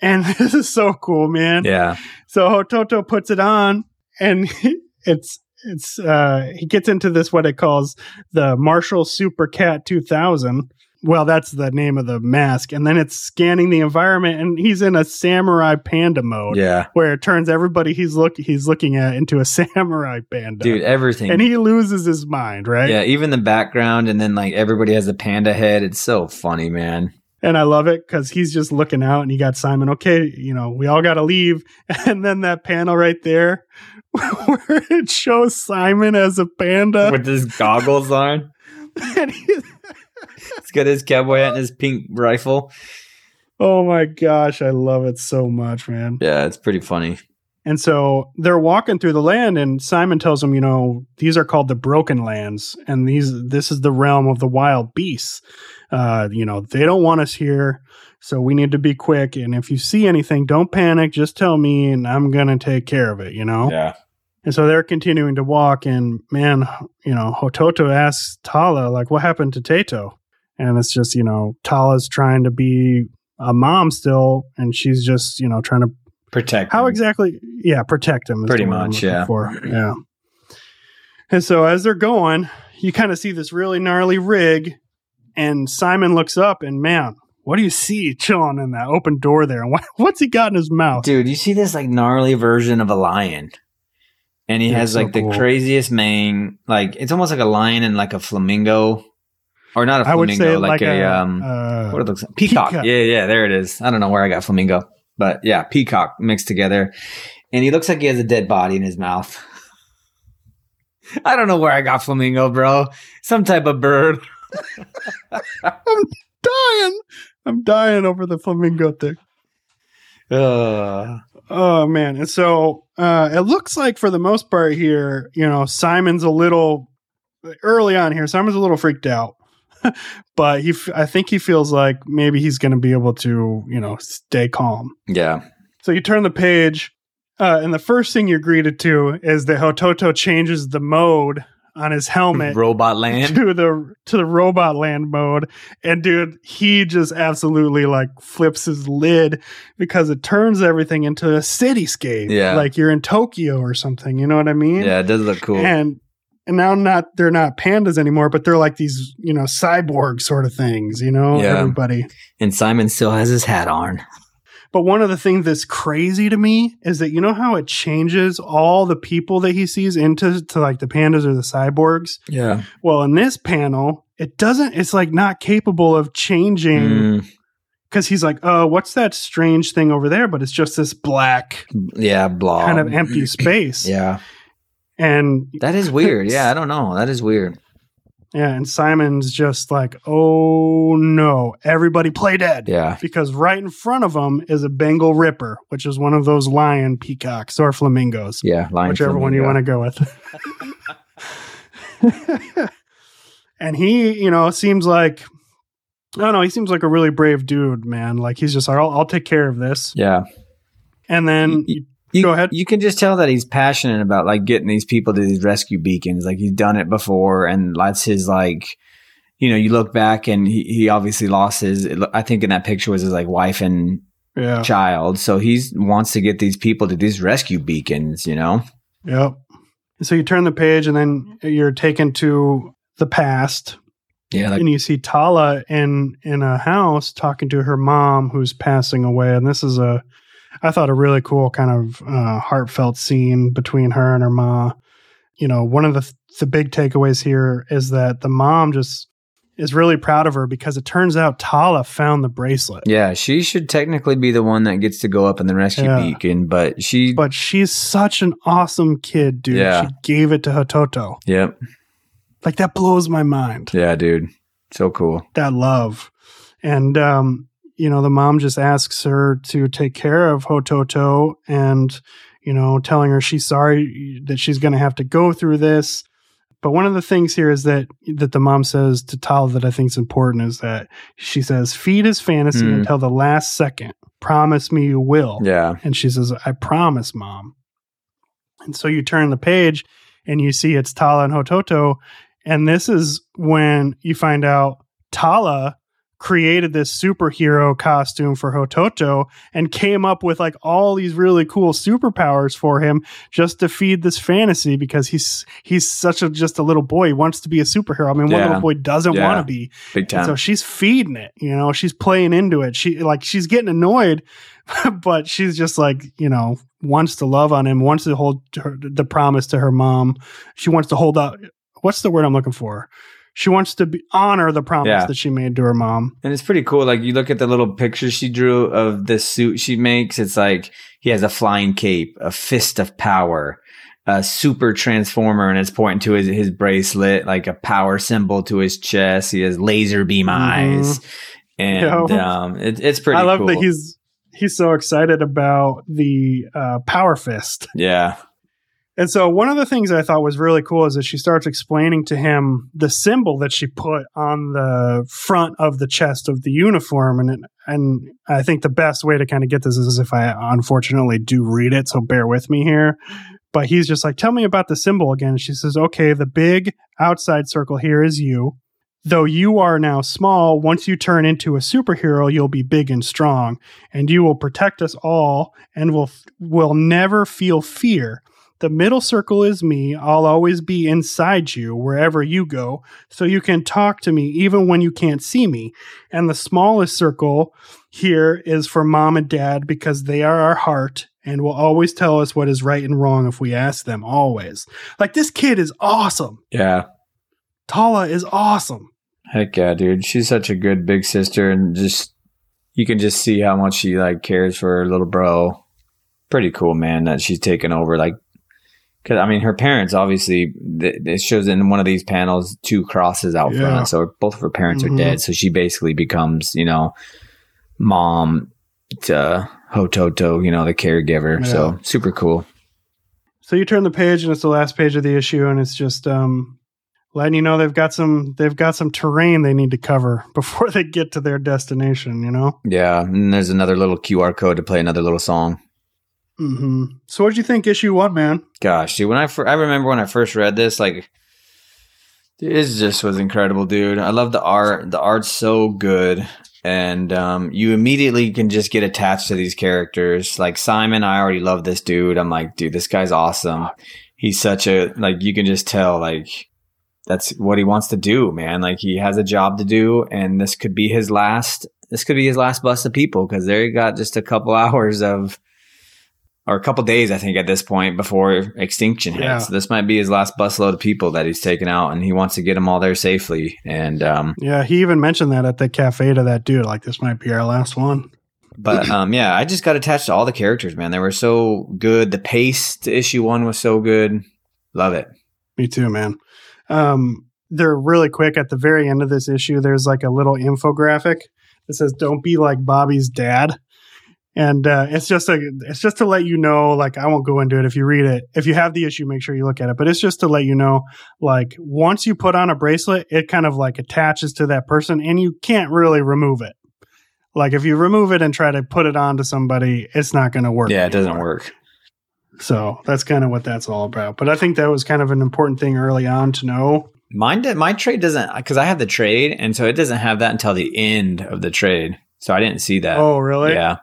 And this is so cool, man. Yeah, So Hototo puts it on and it's it's uh he gets into this what it calls the Marshall Super Cat 2000 well, that's the name of the mask. And then it's scanning the environment and he's in a samurai panda mode Yeah. where it turns everybody he's look he's looking at into a samurai panda. Dude, everything. and he loses his mind, right? yeah, even the background and then like everybody has a panda head. It's so funny, man. And I love it because he's just looking out and you got Simon, okay, you know, we all got to leave. And then that panel right there where it shows Simon as a panda. With his goggles on. and he, He's got his cowboy hat and his pink rifle. oh my gosh, I love it so much, man. Yeah, it's pretty funny. And so they're walking through the land, and Simon tells them, you know, these are called the Broken Lands, and these this is the realm of the wild beasts. Uh, you know, they don't want us here, so we need to be quick. And if you see anything, don't panic. Just tell me, and I'm gonna take care of it. You know. Yeah. And so they're continuing to walk, and man, you know, Hototo asks Tala, like, what happened to Tato? And it's just, you know, Tala's trying to be a mom still, and she's just, you know, trying to Protect. how him. exactly? Yeah, protect him. Pretty the word I'm much, yeah. For. Yeah. And so as they're going, you kind of see this really gnarly rig, and Simon looks up, and man, what do you see chilling in that open door there? And what, what's he got in his mouth? Dude, you see this like gnarly version of a lion. And he Yeah, has so like the cool. craziest mane. Like it's almost like a lion and like a flamingo. Or not a flamingo, like, like, a, a, um uh, what it looks like. Peacock. peacock. Yeah, yeah, there it is. I don't know where I got flamingo. But yeah, peacock mixed together. And he looks like he has a dead body in his mouth. I don't know where I got flamingo, bro. Some type of bird. I'm dying. I'm dying over the flamingo thing. Uh, Oh man. And so uh it looks like for the most part here, you know, Simon's a little early on here, Simon's a little freaked out. but he f- I think he feels like maybe he's going to be able to, you know, stay calm. yeah. So you turn the page uh and the first thing you're greeted to is that Hototo changes the mode on his helmet Robot land. to the to the robot land mode and dude he just absolutely like flips his lid because it turns everything into a cityscape Yeah. like you're in tokyo or something you know what i mean Yeah, it does look cool. and and now not they're not pandas anymore but they're like these you know cyborg sort of things you know Yeah. everybody And Simon still has his hat on. But one of the things that's crazy to me is that you know how it changes all the people that he sees into to like the pandas or the cyborgs Yeah. Well, in this panel, it doesn't, it's like not capable of changing Mm, because he's like, oh, what's that strange thing over there? But it's just this black yeah, blob. kind of empty space. Yeah. And That is weird. Yeah, I don't know. That is weird. Yeah, and Simon's just like, oh no, everybody play dead. Yeah. Because right in front of him is a Bengal Ripper, which is one of those lion peacocks or flamingos, Yeah. Lion whichever one you want to go with. and he, you know, seems like, I don't know, he seems like a really brave dude, man. Like he's just like, I'll, I'll take care of this. Yeah. And then, Y- You, Go ahead. You can just tell that he's passionate about like getting these people to these rescue beacons. Like he's done it before, and that's his like. You know, you look back and he, he obviously lost his. I think in that picture was his like wife and yeah, child. So he wants to get these people to these rescue beacons. You know. yep. So you turn the page, and then you're taken to the past, Yeah. Like and you see Tala in in a house talking to her mom who's passing away, and this is a, I thought a really cool kind of uh, heartfelt scene between her and her ma. You know, one of the the big takeaways here is that the mom just is really proud of her because it turns out Tala found the bracelet. yeah, she should technically be the one that gets to go up in the rescue Yeah. beacon, but she. But she's such an awesome kid, dude. Yeah. She gave it to Hototo. yep. Like that blows my mind. Yeah, dude. So cool. That love. And um, you know, the mom just asks her to take care of Hototo and, you know, telling her she's sorry that she's gonna have to go through this. But one of the things here is that that the mom says to Tal that I think is important is that she says, "Feed his fantasy Mm. until the last second. Promise me you will." Yeah. And she says, I promise, mom. And so you turn the page and you see it's Tala and Hototo. And this is when you find out Tala created this superhero costume for Hototo and came up with like all these really cool superpowers for him just to feed this fantasy because he's he's such a just a little boy. He wants to be a superhero. I mean, what Yeah. little boy doesn't Yeah. want to be? Big And time. so she's feeding it, you know, she's playing into it. She like she's getting annoyed, but she's just like, you know, wants to love on him, wants to hold her, the promise to her mom. She wants to hold out. What's the word I'm looking for? She wants to be, honor the promise Yeah. that she made to her mom. And it's pretty cool. Like you look at the little picture she drew of this suit she makes. It's like he has a flying cape, a fist of power, a super transformer, and it's pointing to his, his bracelet, like a power symbol to his chest. He has laser beam Mhm. eyes, and Yeah. um, it, it's pretty. I love cool. that he's he's so excited about the uh, power fist. Yeah, And so one of the things I thought was really cool is that she starts explaining to him the symbol that she put on the front of the chest of the uniform and and I think the best way to kind of get this is if I unfortunately do read it so bear with me here. But he's just like tell me about the symbol again. And she says, "Okay, the big outside circle here is you. Though you are now small, once you turn into a superhero, you'll be big and strong, and you will protect us all and will will never feel fear." The middle circle is me. I'll always be inside you wherever you go, so you can talk to me even when you can't see me. And the smallest circle here is for mom and dad because they are our heart and will always tell us what is right and wrong if we ask them, always. Like, this kid is awesome. yeah. Tala is awesome. Heck yeah, dude. She's such a good big sister, and just you can just see how much she like cares for her little bro. Pretty cool, man. That she's taken over, like. Cause I mean, her parents obviously. th- It shows in one of these panels two crosses out Yeah. front, so both of her parents Mhm. are dead. So she basically becomes, you know, mom to Hototo, you know, the caregiver. So super cool. So you turn the page and it's the last page of the issue and it's just um letting you know they've got some they've got some terrain they need to cover before they get to their destination, you know? Yeah, and there's another little QR code to play another little song. Hmm So what did you think issue one, man? Gosh, dude, when I fir- I remember when I first read this, like it just was incredible, dude. I love the art. The art's so good, and um, you immediately can just get attached to these characters. Like Simon, I already love this dude. I'm like, dude, this guy's awesome. He's such a like you can just tell like that's what he wants to do, man. Like he has a job to do, and this could be his last. This could be his last bus of people because there they got just a couple hours of or a couple days, I think, at this point before extinction hits. Yeah. So this might be his last busload of people that he's taken out, and he wants to get them all there safely. And um, Yeah, he even mentioned that at the cafe to that dude. Like this might be our last one. but um, yeah, I just got attached to all the characters, man. They were so good. The pace to issue one was so good. Love it. Me too, man. Um, they're really quick at the very end of this issue. There's like a little infographic that says "Don't be like Bobby's dad," and uh, it's just a it's just to let you know. Like I won't go into it. If you read it, if you have the issue, make sure you look at it. But it's just to let you know. Like once you put on a bracelet, it kind of like attaches to that person, and you can't really remove it. Like if you remove it and try to put it onto somebody, it's not going to work. Yeah, it doesn't work. So that's kind of what that's all about. But I think that was kind of an important thing early on to know. Mine, did, my trade doesn't because I have the trade, and so it doesn't have that until the end of the trade. So I didn't see that. Oh, really? yeah,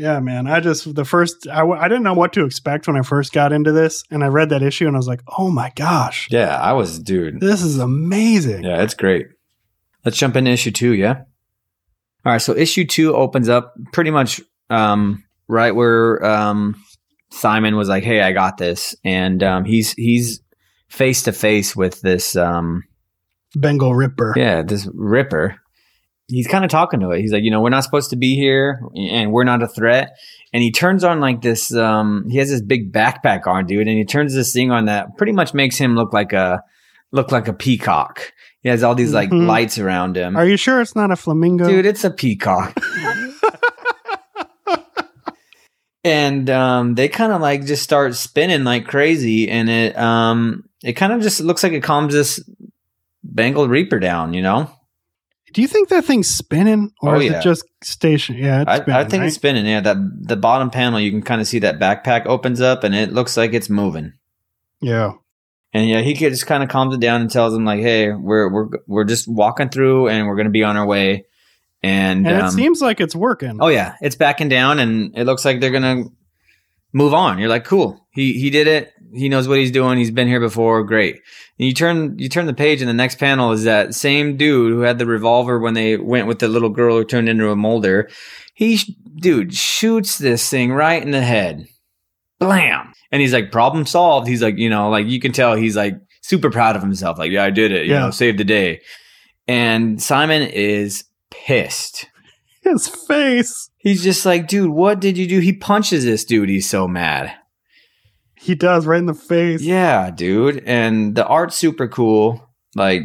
Yeah, man. I just, the first, I, w- I didn't know what to expect when I first got into this. And I read that issue and I was like, oh my gosh, yeah. I was, dude. this is amazing. Yeah, it's great. Let's jump into issue two, yeah? All right, so issue two opens up pretty much um, right where um, Simon was like, "Hey, I got this," and um, he's he's face to face with this um, Bengal Ripper. yeah this Ripper. He's kind of talking to it. He's like, you know, we're not supposed to be here, and we're not a threat. And he turns on like this. Um, he has this big backpack on, dude, and he turns this thing on that pretty much makes him look like a look like a peacock. He has all these like Mhm. lights around him. Are you sure it's not a flamingo? Dude, it's a peacock. and um, they kind of like just start spinning like crazy, and it um, it kind of just looks like it calms this Bengal Reaper down, you know. Do you think that thing's spinning or Oh, is yeah. it just station? Yeah, it's I, spinning, I think right? it's spinning. Yeah, that the bottom panel you can kind of see that backpack opens up, and it looks like it's moving. Yeah. And yeah, he just kind of calms it down and tells them like, "Hey, we're we're we're just walking through, and we're gonna be on our way." And, And um, it seems like it's working. oh yeah, it's backing down, and it looks like they're gonna move on. You're like, cool. He he did it. He knows what he's doing. He's been here before. Great. And you turn you turn the page, and the next panel is that same dude who had the revolver when they went with the little girl who turned into a molder. He sh- dude shoots this thing right in the head. Blam. And he's like, problem solved. He's like, you know, like you can tell he's like super proud of himself. Like, yeah, I did it. You Yeah. know, saved the day. And Simon is pissed. His face. He's just like, dude, what did you do? He punches this dude. He's so mad. He does right in the face. Yeah, dude. And the art's super cool. Like,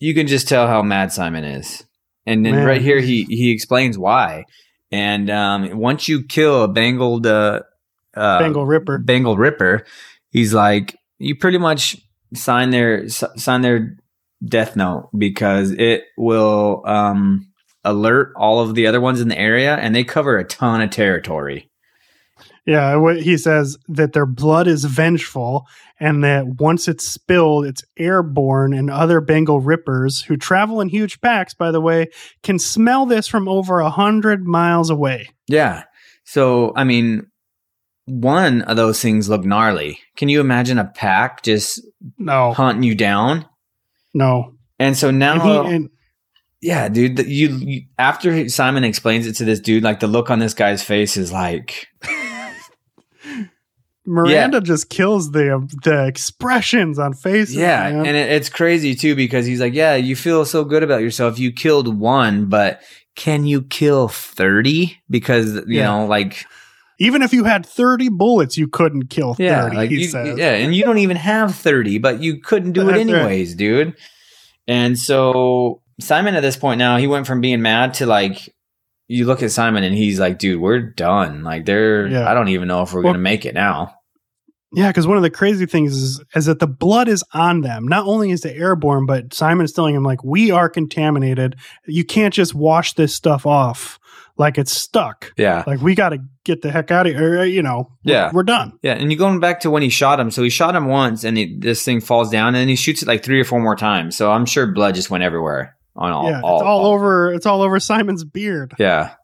you can just tell how mad Simon is. And then Man. right here, he he explains why. And um, once you kill a Bengal uh, uh, Bengal Ripper. Bengal Ripper, he's like, you pretty much sign their sign their death note because it will um, alert all of the other ones in the area, and they cover a ton of territory. Yeah, what he says that their blood is vengeful and that once it's spilled, it's airborne, and other Bengal rippers who travel in huge packs, by the way, can smell this from over a hundred miles away. Yeah. So, I mean, one of those things look gnarly. Can you imagine a pack just No, hunting you down? no. And so now, And he, and yeah, dude, the, you, you after Simon explains it to this dude, like the look on this guy's face is like, Miranda just kills the the expressions on faces. yeah, man. and it, it's crazy too because he's like, yeah, you feel so good about yourself. You killed one, but can you kill thirty? Because you Yeah. know, like, even if you had thirty bullets, you couldn't kill thirty. yeah, like he you, yeah, and you don't even have thirty, but you couldn't do it That's right. anyways, dude. And so Simon, at this point now, he went from being mad to like. You look at Simon and he's like, dude, we're done. Like, they're, Yeah. I don't even know if we're Well- going to make it now. Yeah, because one of the crazy things is, is that the blood is on them. Not only is it airborne, but Simon's telling him like we are contaminated. You can't just wash this stuff off like it's stuck. Yeah. Like we got to get the heck out of here. You know, we're- Yeah. we're done. Yeah, and you're going back to when he shot him. So he shot him once, and he, this thing falls down, and then he shoots it like three or four more times. So I'm sure blood just went everywhere on all. yeah, it's all, over. It's all over Simon's beard. Yeah,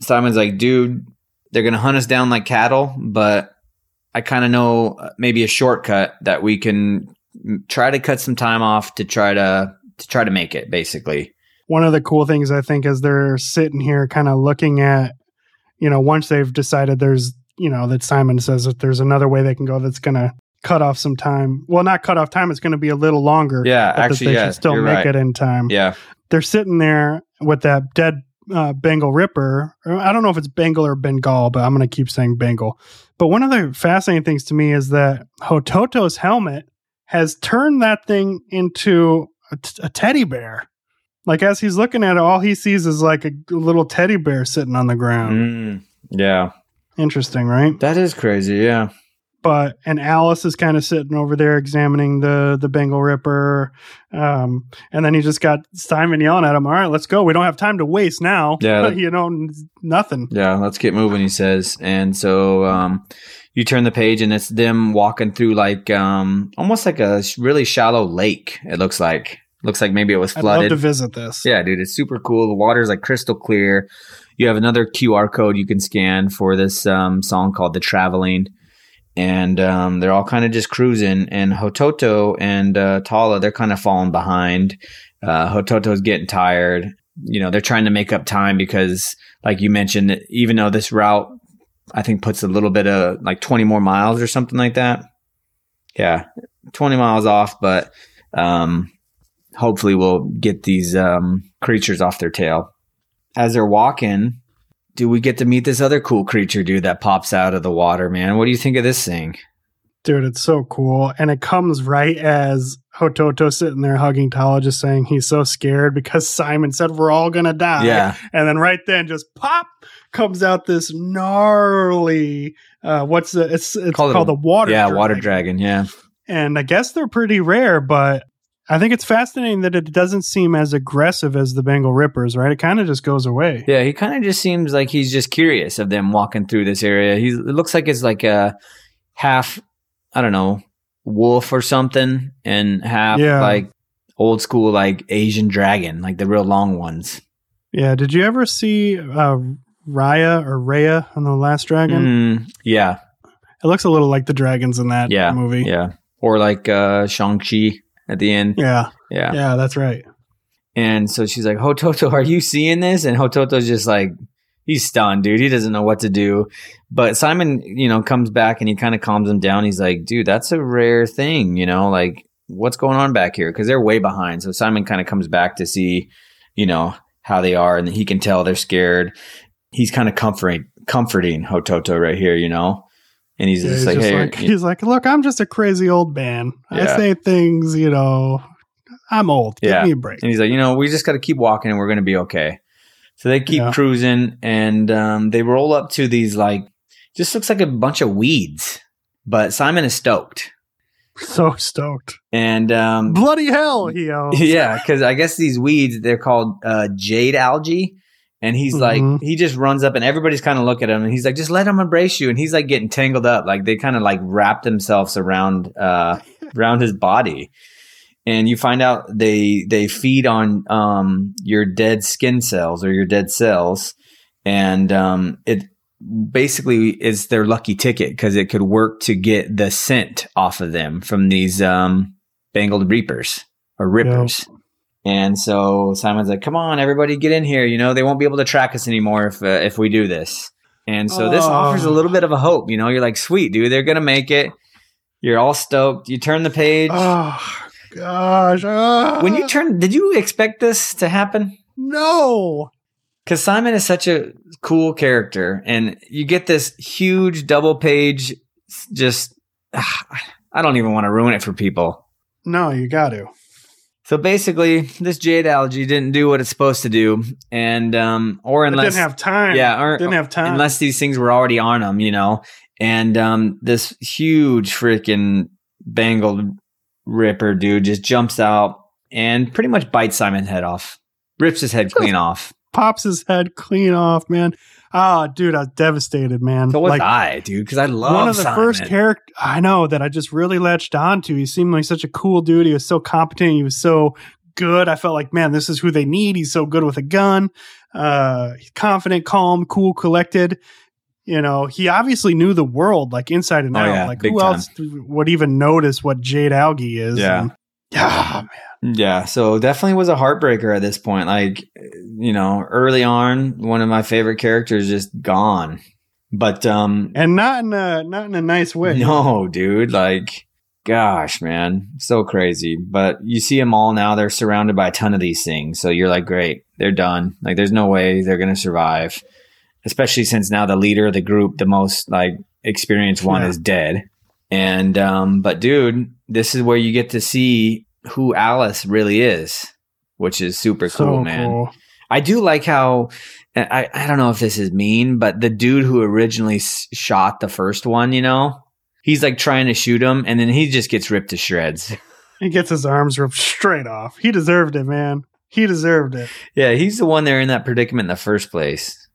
Simon's like, dude, they're gonna hunt us down like cattle, but I kind of know uh, maybe a shortcut that we can try to cut some time off to try to to try to make it. Basically, One of the cool things I think is they're sitting here, kind of looking at, you know, once they've decided there's, you know, that Simon says that there's another way they can go that's going to cut off some time. Well, not cut off time. It's going to be a little longer. yeah, actually, they yeah, should still make right. it in time. Yeah, They're sitting there with that dead uh, Bengal Ripper. I don't know if it's Bengal or Bengal, but I'm going to keep saying Bengal. But one of the fascinating things to me is that Hototo's helmet has turned that thing into a, t- a teddy bear. Like as he's looking at it, all he sees is like a little teddy bear sitting on the ground. Mm, yeah, Interesting, right? that is crazy. Yeah, but and Alice is kind of sitting over there examining the the Bengal Ripper, um, and then he just got Simon yelling at him. All right, let's go. We don't have time to waste now. Yeah. you know, nothing. Yeah, let's get moving, he says. And so um, you turn the page and it's them walking through like um, almost like a really shallow lake, it looks like. Looks like maybe it was I'd love flooded. to visit this. yeah, dude, it's super cool. The water's like crystal clear. You have another QR code you can scan for this um, song called The Traveling. And um, they're all kind of just cruising. And Hototo and uh, Tala, they're kind of falling behind. Uh, Hototo's getting tired. You know, they're trying to make up time because, like you mentioned, even though this route, I think, puts a little bit of like 20 more miles or something like that. Yeah, 20 miles off, but um, hopefully we'll get these um, creatures off their tail. As they're walking, do we get to meet this other cool creature, dude, that pops out of the water, man? What do you think of this thing? Dude, it's so cool. And it comes right as Hototo sitting there hugging Tala, just saying he's so scared because Simon said we're all gonna die. Yeah. And then right then just pop comes out this gnarly uh what's the it's it's Call called it a water yeah, water dragon. Yeah. and I guess they're pretty rare, but I think it's fascinating that it doesn't seem as aggressive as the Bengal Rippers, right? It kind of just goes away. Yeah, he kind of just seems like he's just curious of them walking through this area. He it looks like it's like a half, I don't know, wolf or something, and half Yeah. like old school like Asian dragon, like the real long ones. Yeah. Did you ever see uh, Raya or Raya and the Last Dragon? Mm, yeah, It looks a little like the dragons in that yeah, movie. yeah. Or like uh, Shang Chi at the end. Yeah. Yeah. Yeah, that's right. And so she's like, Hototo, are you seeing this? And Hototo's just like, he's stunned, dude. He doesn't know what to do. But Simon, you know, comes back and he kind of calms him down. He's like, dude, that's a rare thing, you know, like what's going on back here? Because they're way behind. So Simon kind of comes back to see, you know, how they are, and he can tell they're scared. He's kind of comforting, comforting Hototo right here, you know. And he's Yeah, just he's, like, just hey, like, he's like, look, I'm just a crazy old man. I say things, you know, I'm old. Give Yeah. me a break. And he's like, you know, we just got to keep walking and we're going to be okay. So they keep Yeah. cruising and um, they roll up to these, like, just looks like a bunch of weeds. But Simon is stoked. So stoked. And um, Bloody hell, he yells. yeah, because I guess these weeds, they're called uh, jade algae. And he's like, Mhm. he just runs up and everybody's kind of looking at him and he's like, just let him embrace you. And he's like getting tangled up. Like they kind of like wrap themselves around, uh, around his body. And you find out they, they feed on, um, your dead skin cells or your dead cells. And, um, it basically is their lucky ticket because it could work to get the scent off of them from these, um, Bengal reapers or rippers. And so Simon's like, "Come on, everybody, get in here! You know they won't be able to track us anymore if uh, if we do this." And so this Oh. offers a little bit of a hope. You know, you're like, "Sweet, dude, they're gonna make it." You're all stoked. You turn the page. Oh, gosh. ah. when you turn, did you expect this to happen? No. Because Simon is such a cool character, and you get this huge double page. Just, I don't even want to ruin it for people. No, you got to. So basically, this jade algae didn't do what it's supposed to do, and um, or It unless didn't have time. yeah, or, Didn't have time. unless these things were already on them, you know. And um, this huge freaking Bengal ripper dude just jumps out and pretty much bites Simon's head off, rips his head clean off. Pops his head clean off, man. Ah, dude, I was devastated, man. So was like I, dude, because I love one of the Simon. first character I know that I just really latched onto. He seemed like such a cool dude. He was so competent. He was so good. I felt like, man, this is who they need. He's so good with a gun. Uh, confident, calm, cool, collected. You know, he obviously knew the world like inside and Oh, out. yeah, like who time. else would even notice what jade algae is? Yeah. And- yeah, man. Yeah, so definitely was a heartbreaker at this point. Like, you know, early on, one of my favorite characters just gone. But um And not in a not in a nice way. no, dude, like gosh, man, so crazy. But you see them all now, they're surrounded by a ton of these things. So you're like, great, they're done. Like there's no way they're going to survive. Especially since now the leader of the group, the most like experienced one Yeah. is dead. And um but dude, this is where you get to see who Alice really is, which is super So cool, man. cool. I do like how I I don't know if this is mean, but the dude who originally s- shot the first one, you know, he's like trying to shoot him, and then he just gets ripped to shreds. He gets his arms ripped straight off. He deserved it, man. He deserved it. yeah, he's the one there in that predicament in the first place.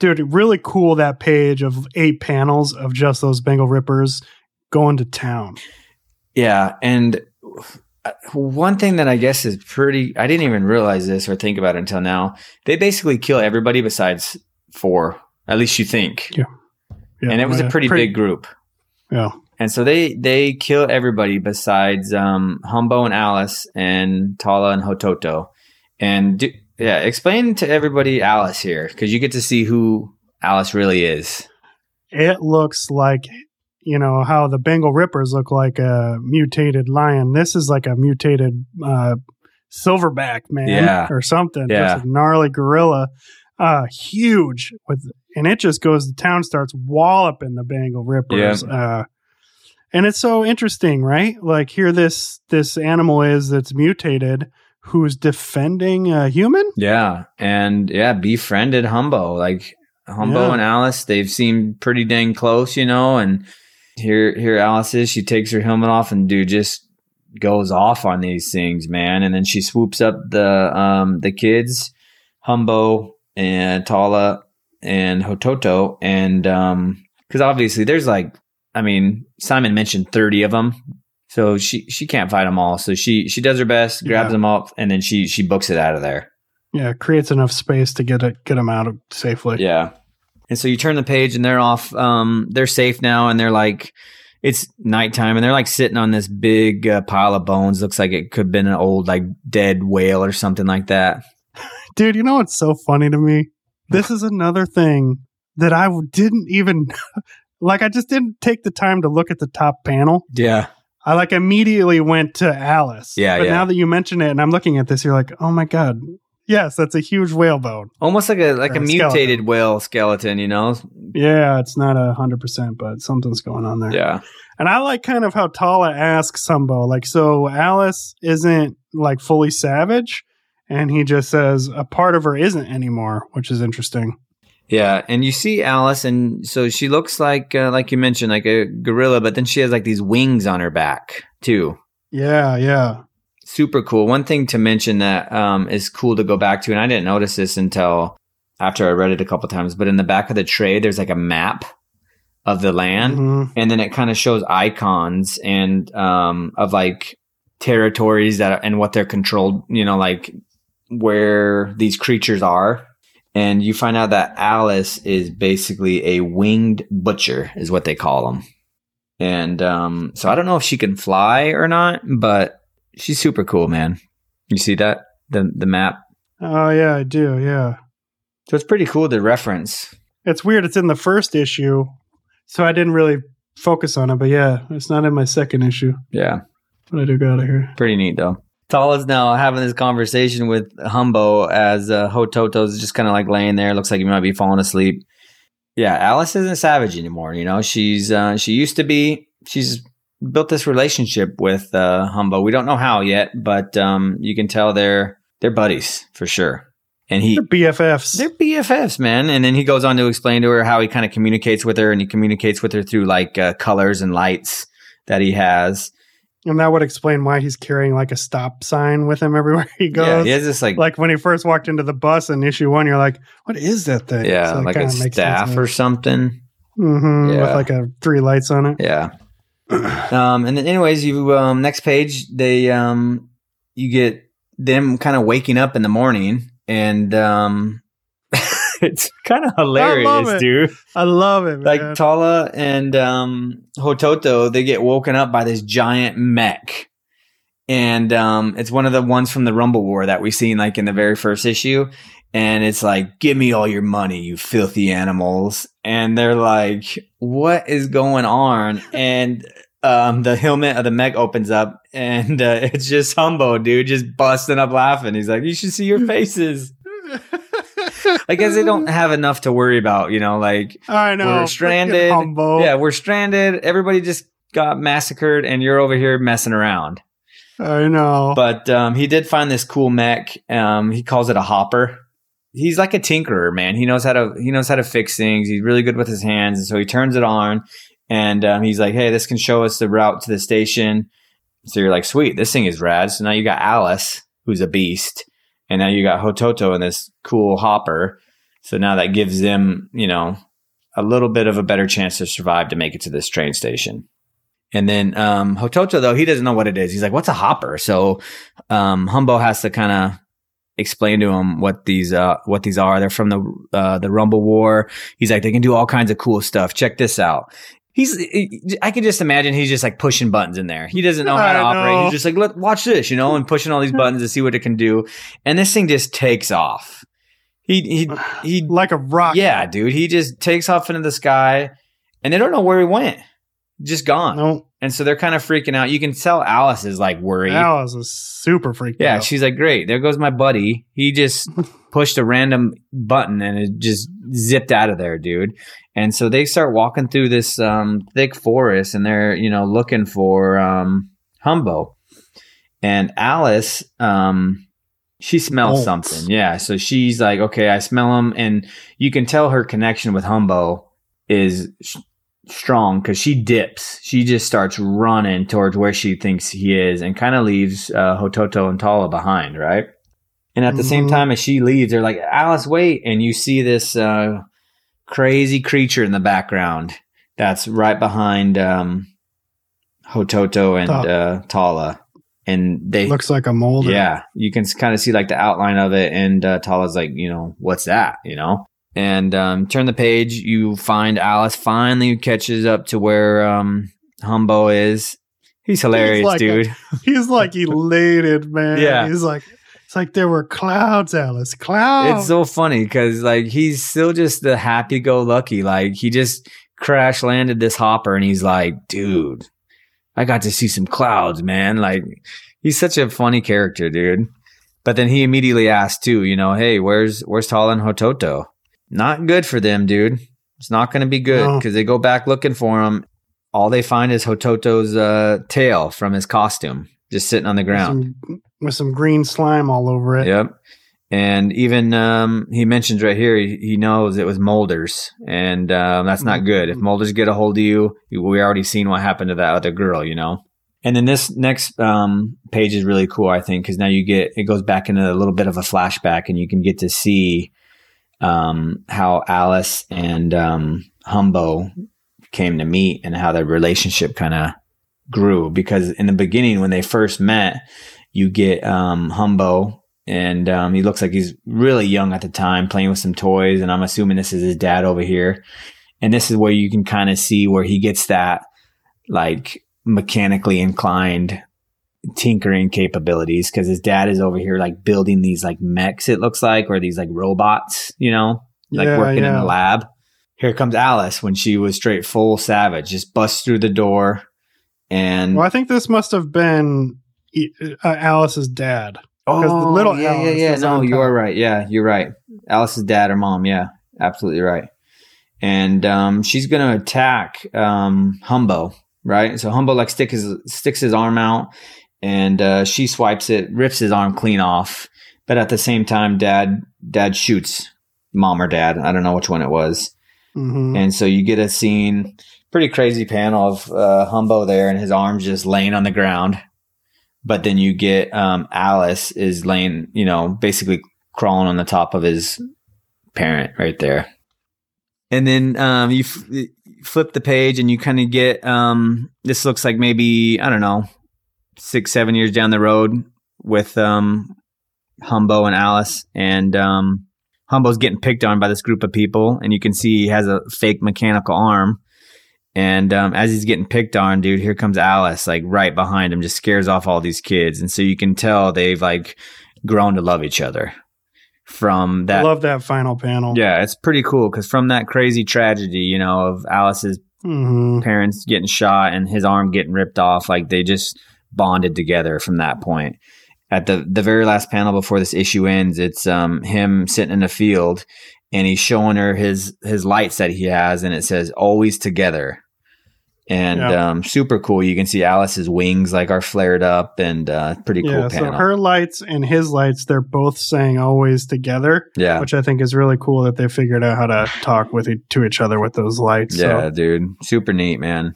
Dude, really cool that page of eight panels of just those Bengal Rippers going to town. Yeah, and one thing that I guess is pretty I didn't even realize this or think about it until now. They basically kill everybody besides four. At least you think. Yeah, and it was a yeah, pretty, big group. Yeah. And so they they kill everybody besides um, Humbo and Alice and Tala and Hototo. And do, yeah, explain to everybody Alice here because you get to see who Alice really is. It looks like you know how the Bengal Rippers look like a mutated lion. This is like a mutated uh silverback man Yeah. or something. Yeah. Just a gnarly gorilla. Uh huge with and it just goes to town, starts walloping the Bengal Rippers. Uh and it's so interesting, right? Like here this this animal is that's mutated who's defending a human? Yeah, and yeah, befriended Humbo. Like Humbo Yeah. and Alice, they've seemed pretty dang close, you know. And here here Alice is. She takes her helmet off and dude just goes off on these things, man. And then she swoops up the um the kids, Humbo and Tala and Hototo, and um because obviously there's like I mean Simon mentioned thirty of them. So she she can't fight them all. So she she does her best, grabs Yeah. them up, and then she she books it out of there. Yeah, creates enough space to get it get them out safely. Yeah. And so you turn the page and they're off. Um, they're safe now, and they're like, it's nighttime, and they're like sitting on this big uh, pile of bones. Looks like it could have been an old like dead whale or something like that. Dude, you know what's so funny to me? This is another thing that I didn't even like. I just didn't take the time to look at the top panel. Yeah. I like immediately went to Alice. Yeah, But yeah. now that you mention it and I'm looking at this, you're like, oh my God. Yes, that's a huge whale bone. Almost like a like a a mutated skeleton. whale skeleton, you know? Yeah, it's not a hundred percent, but something's going on there. Yeah. And I like kind of how Tala asks Humbo, like, so Alice isn't like fully savage, and he just says a part of her isn't anymore, which is interesting. Yeah, and you see Alice, and so she looks like, uh, like you mentioned, like a gorilla, but then she has like these wings on her back too. Yeah, yeah. Super cool. One thing to mention that um, is cool to go back to, and I didn't notice this until after I read it a couple times, but in the back of the trade, there's like a map of the land, Mhm. and then it kind of shows icons and um, of like territories that are, and what they're controlled. You know, like where these creatures are. And you find out that Alice is basically a winged butcher, is what they call them. And um, so I don't know if she can fly or not, but she's super cool, man. You see that the the map? Oh yeah, I do. Yeah. So it's pretty cool to reference. It's weird. It's in the first issue, so I didn't really focus on it. But yeah, it's not in my second issue. Yeah, But I do got it here. pretty neat though. Tala's now having this conversation with Humbo as uh, Hototo's just kind of like laying there. Looks like he might be falling asleep. Yeah, Alice isn't savage anymore. You know, she's uh, she used to be. She's built this relationship with uh, Humbo. We don't know how yet, but um, you can tell they're they're buddies for sure. And he They're BFFs. They're BFFs, man. And then he goes on to explain to her how he kind of communicates with her, and he communicates with her through like uh, colors and lights that he has. and that would explain why he's carrying like a stop sign with him everywhere he goes. Yeah, he has this like, like when he first walked into the bus in issue one, you're like, "What is that thing?" yeah, So like a staff or something. hmm with like a three lights on it. Yeah. um, and then, anyways, you um, next page they um, you get them kind of waking up in the morning, and um, it's kind of hilarious, it. dude. I love it, man. like Tala and um, Hototo, they get woken up by this giant mech. And um, it's one of the ones from the Rumble War that we seen like in the very first issue. And it's like, give me all your money, you filthy animals. And they're like, what is going on? And um, the helmet of the mech opens up and uh, it's just Humbo, dude, just busting up laughing. He's like, you should see your faces. I guess they don't have enough to worry about, you know, like I know. we're stranded. Yeah, we're stranded. Everybody just got massacred, and you're over here messing around. I know. But um, he did find this cool mech. Um, he calls it a hopper. He's like a tinkerer, man. He knows how to he knows how to fix things. He's really good with his hands, and so he turns it on, and um, he's like, "Hey, this can show us the route to the station." So you're like, "Sweet, this thing is rad." So now you got Alice, who's a beast, and now you got Hototo and this cool hopper. So now that gives them, you know, a little bit of a better chance to survive to make it to this train station. And then um, Hototo, though, he doesn't know what it is. He's like, "What's a hopper?" So um, Humbo has to kind of explain to him what these uh, what these are. They're from the uh, the Rumble War. He's like, they can do all kinds of cool stuff. Check this out. He's, I can just imagine he's just like pushing buttons in there. He doesn't know how to operate. know. He's just like, look, watch this, you know, and pushing all these buttons to see what it can do. And this thing just takes off. He he he like a rock. yeah, dude. He just takes off into the sky, and they don't know where he went. Just gone. No, And so they're kind of freaking out. You can tell Alice is like worried. Alice is super freaked yeah, out. she's like, great. There goes my buddy. He just pushed a random button and it just zipped out of there, dude. And so they start walking through this um, thick forest and they're, you know, looking for um, Humbo. And Alice, um, she smells Bolts. something. Yeah. So she's like, okay, I smell him. And you can tell her connection with Humbo is strong because she dips. She just starts running towards where she thinks he is and kind of leaves uh, Hototo and Tala behind, right? And at the same Mhm. time as she leaves, they're like, Alice, wait. And you see this uh, crazy creature in the background that's right behind um, Hototo and uh, Tala. and they Looks like a mold. yeah, you can kind of see like the outline of it, and uh, Tala's like, you know, what's that? You know, and um, turn the page, you find Alice finally catches up to where um, Humbo is. He's hilarious, like a- dude. He's like elated, man. Yeah. He's like, it's like there were clouds, Alice. Clouds. It's so funny because like he's still just the happy go lucky. Like he just crash landed this hopper, and he's like, dude, I got to see some clouds, man. Like he's such a funny character, dude. But then he immediately asked too, you know, hey, where's where's Tala and Hototo? Not good for them, dude. It's not going to be good No. because they go back looking for him. All they find is Hototo's uh, tail from his costume just sitting on the with ground. some, with some green slime all over it. Yep. And even um, he mentions right here, he, he knows it was Molders, and um, that's not good. If Molders get a hold of you, we already seen what happened to that other girl, you know. And then this next um, page is really cool, I think, because now you get it goes back into a little bit of a flashback, and you can get to see um, how Alice and um, Humbo came to meet and how their relationship kind of grew. Because in the beginning, when they first met, you get um, Humbo, and um, he looks like he's really young at the time, playing with some toys. And I'm assuming this is his dad over here. And this is where you can kind of see where he gets that like mechanically inclined tinkering capabilities because his dad is over here like building these like mechs, it looks like, or these like robots, you know, like Yeah, working in yeah. the lab. Here comes Alice when she was straight full savage, just busts through the door. And Well, I think this must have been uh, Alice's dad. the little yeah, Alice yeah, yeah. No, you are right. Yeah, you're right. Alice's dad or mom. Yeah, absolutely right. And um, she's gonna attack um, Humbo, right? So Humbo like stick his sticks his arm out, and uh, she swipes it, rips his arm clean off. But at the same time, dad dad shoots mom or dad. I don't know which one it was. hmm And so you get a scene, pretty crazy panel of uh, Humbo there, and his arms just laying on the ground. But then you get um, Alice is laying, you know, basically crawling on the top of his parent right there. And then um, you f- flip the page, and you kind of get um, this looks like maybe I don't know six seven years down the road with um, Humbo and Alice, and um, Humbo's getting picked on by this group of people, and you can see he has a fake mechanical arm. And um, as he's getting picked on, dude, here comes Alice, like right behind him, just scares off all these kids, and so you can tell they've like grown to love each other from that. I love that final panel. yeah, it's pretty cool because from that crazy tragedy, you know, of Alice's hmm parents getting shot and his arm getting ripped off, like they just bonded together from that point. At the the very last panel before this issue ends, it's um him sitting in a field and he's showing her his his lights that he has and it says always together. And Yeah. um super cool. You can see Alice's wings like are flared up and uh pretty cool Yeah, so her lights and his lights, they're both saying always together, yeah. which I think is really cool that they figured out how to talk with e- to each other with those lights. Yeah, So, dude. Super neat, man.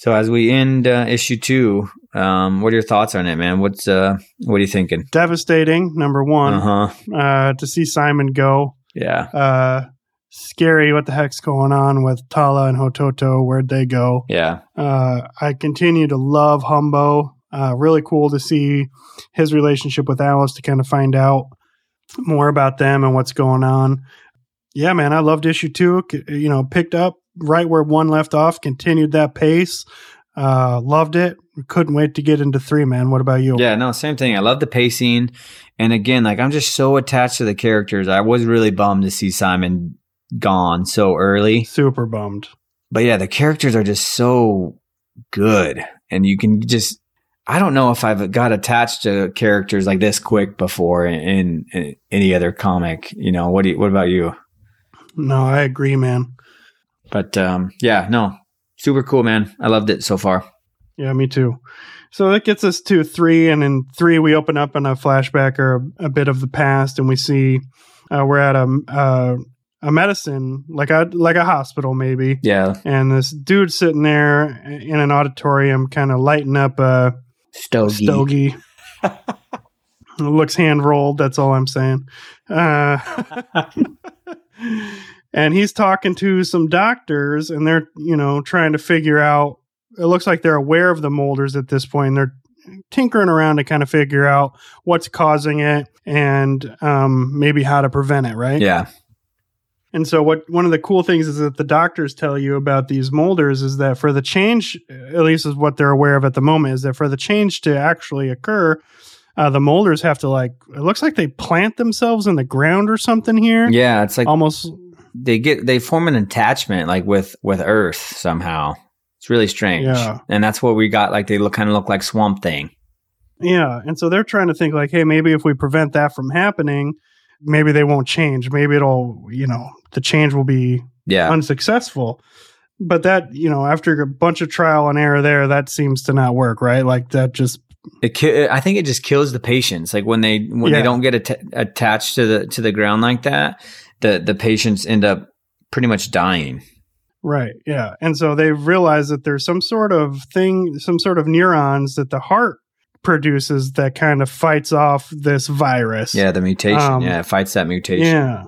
So as we end uh, issue two, um, what are your thoughts on it, man? What's uh, what are you thinking? devastating, number one, Uh huh. uh, to see Simon go. Yeah. Uh, scary what the heck's going on with Tala and Hototo. Where'd they go? Yeah. Uh, I continue to love Humbo. Uh, really cool to see his relationship with Alice to kind of find out more about them and what's going on. Yeah, man, I loved issue two. You know, picked up right where one left off, continued that pace. Uh, loved it. Couldn't wait to get into three, man. What about you? Yeah. No, same thing. I love the pacing, and again, like I'm just so attached to the characters. I was really bummed to see Simon gone so early, Super bummed. but yeah, the characters are just so good, and you can just. I don't know if I've got attached to characters like this quick before in, in, in any other comic. You know, what do you, what about you? No, I agree, man. But um, yeah, no, super cool, man. I loved it so far. Yeah, me too. So that gets us to three, and in three we open up in a flashback or a, a bit of the past, and we see uh, we're at a uh, a medicine like a like a hospital maybe, Yeah, and this dude sitting there in an auditorium, kind of lighting up a stogie. stogie. Looks hand rolled. That's all I'm saying. Uh, and he's talking to some doctors, and they're you know trying to figure out. It looks like they're aware of the molders at this point. And they're tinkering around to kind of figure out what's causing it and um, maybe how to prevent it, right? Yeah. And so, what one of the cool things is that the doctors tell you about these molders is that for the change, at least is what they're aware of at the moment, is that for the change to actually occur, uh, the molders have to like it looks like they plant themselves in the ground or something here. Yeah, it's like almost they get they form an attachment like with with Earth somehow. It's really strange. Yeah. And that's what we got. Like they look kind of look like Swamp Thing. Yeah. And so they're trying to think like, hey, maybe if we prevent that from happening, maybe they won't change. Maybe it'll, you know, the change will be Yeah. unsuccessful. But that, you know, after a bunch of trial and error there, that seems to not work, right? Like that just It ki- I think it just kills the patients. Like when they when Yeah. they don't get atta- attached to the to the ground like that, the the patients end up pretty much dying. Right. Yeah. And so they've realized that there's some sort of thing, some sort of neurons that the heart produces that kind of fights off this virus. Yeah, the mutation. Um, yeah, it fights that mutation. Yeah.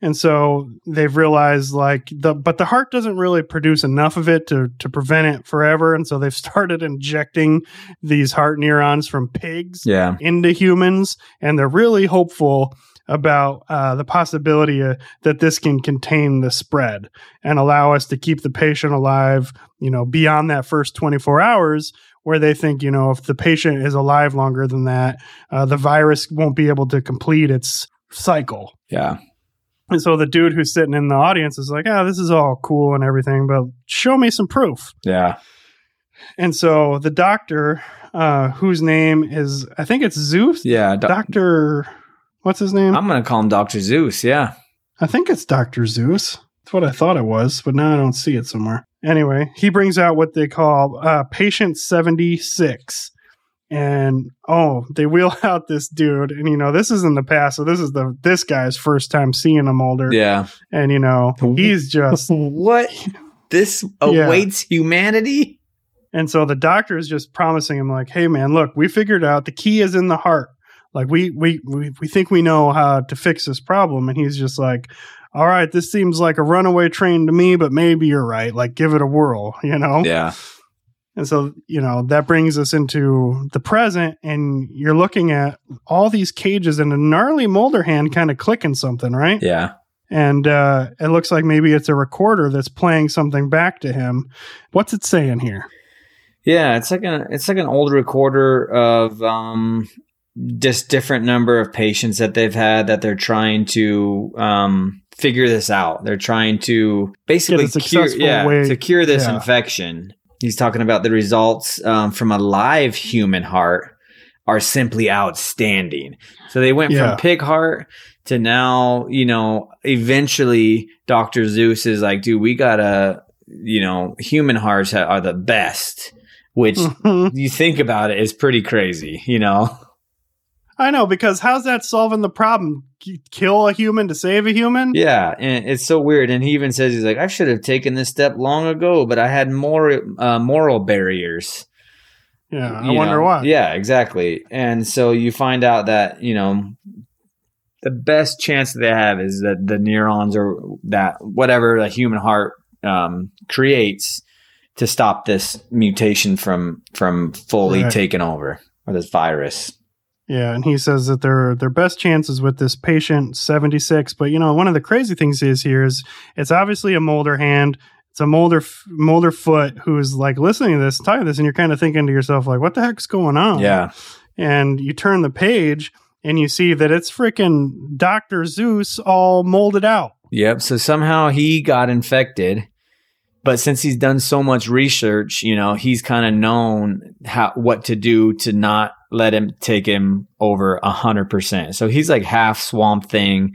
And so they've realized like the but the heart doesn't really produce enough of it to to prevent it forever. And so they've started injecting these heart neurons from pigs Yeah. into humans, and they're really hopeful about uh, the possibility uh, that this can contain the spread and allow us to keep the patient alive, you know, beyond that first 24 hours, where they think, you know, if the patient is alive longer than that, uh, the virus won't be able to complete its cycle. Yeah. And so the dude who's sitting in the audience is like, ah, this is all cool and everything, but show me some proof. Yeah. And so the doctor, uh, whose name is, I think it's Zeus, Yeah. doc- Doctor, what's his name? I'm gonna call him Doctor Zeus. Yeah. I think it's Doctor Zeus. That's what I thought it was, but now I don't see it somewhere. Anyway, he brings out what they call uh, patient 76. And oh, they wheel out this dude, and you know this is in the past, so this is the this guy's first time seeing a Molder, Yeah. and you know he's just what? This Yeah. awaits humanity. And so the doctor is just promising him, like, "Hey, man, look, we figured out the key is in the heart. Like, we we we we think we know how to fix this problem." And he's just like, "All right, this seems like a runaway train to me, but maybe you're right. Like, give it a whirl, you know." Yeah. And so you know that brings us into the present, and you're looking at all these cages and a gnarly Molder hand kind of clicking something, right? Yeah. And uh, it looks like maybe it's a recorder that's playing something back to him. What's it saying here? Yeah, it's like an it's like an old recorder of um just different number of patients that they've had that they're trying to um figure this out. They're trying to basically cure yeah, way- to cure this yeah. infection. He's talking about the results um, from a live human heart are simply outstanding. So they went Yeah. from pig heart to now, you know, eventually Dr. Zeus is like, dude, we gotta, you know, human hearts are the best, which Mhm. you think about it is pretty crazy, you know? I know because how's that solving the problem? Kill a human to save a human? Yeah. And it's so weird. And he even says, he's like, I should have taken this step long ago, but I had more uh, moral barriers. Yeah, I you wonder know? why. Yeah, exactly. And so you find out that, you know, the best chance they have is that the neurons or that whatever the human heart um, creates to stop this mutation from from fully Right. taking over or this virus. Yeah, and he says that their their best chances with this patient 76. But you know, one of the crazy things is here is it's obviously a Molder hand. It's a Molder Molder foot who's like listening to this, telling this, and you're kind of thinking to yourself like, "What the heck's going on?" Yeah. And you turn the page and you see that it's freaking Doctor Zeus all molded out. Yep. So somehow he got infected, but since he's done so much research, you know, he's kind of known how what to do to not let him take him over a hundred percent. So he's like half swamp thing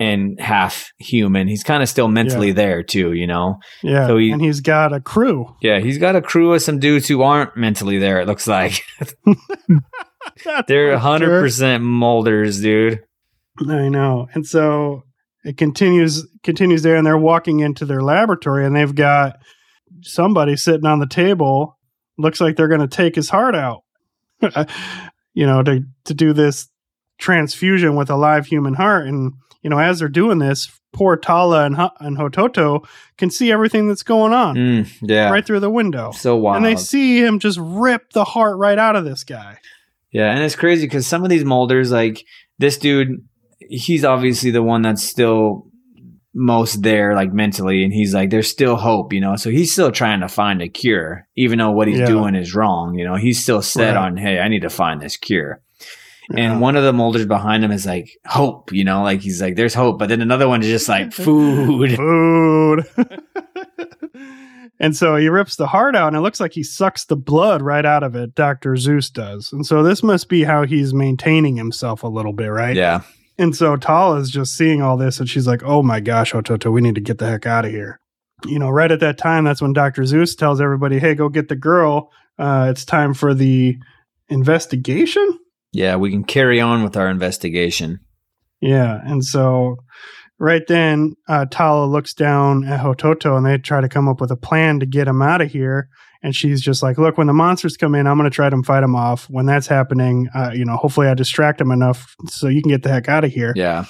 and half human. He's kind of still mentally Yeah. there too, you know. Yeah, So he- and he's got a crew. Yeah, he's got a crew of some dudes who aren't mentally there. It looks like they're hundred percent molders, dude. I know. And so it continues continues there and they're walking into their laboratory and they've got somebody sitting on the table looks like they're going to take his heart out. you know, to to do this transfusion with a live human heart and you know, as they're doing this, poor Tala and, and Hototo can see everything that's going on Mm, yeah. right through the window. So wild. And they see him just rip the heart right out of this guy. Yeah, and it's crazy because some of these molders, like this dude, he's obviously the one that's still most there, like mentally, and he's like, there's still hope, you know. So he's still trying to find a cure, even though what he's Yeah. doing is wrong. You know, he's still set Right. on, hey, I need to find this cure. Yeah. And one of the molders behind him is like hope, you know, like he's like, there's hope, but then another one is just like food. food. and so he rips the heart out, and it looks like he sucks the blood right out of it. Dr. Zeus does. And so this must be how he's maintaining himself a little bit, right? Yeah, And so Tala is just seeing all this, and she's like, oh my gosh, Ototo, we need to get the heck out of here. You know, right at that time, that's when Dr. Zeus tells everybody, hey, go get the girl. Uh, it's time for the investigation. yeah, we can carry on with our investigation. Yeah, and so right then, uh, Tala looks down at Hototo, and they try to come up with a plan to get him out of here. And she's just like, "Look, when the monsters come in, I'm going to try to fight them off. When that's happening, uh, you know, hopefully I distract them enough so you can get the heck out of here." Yeah,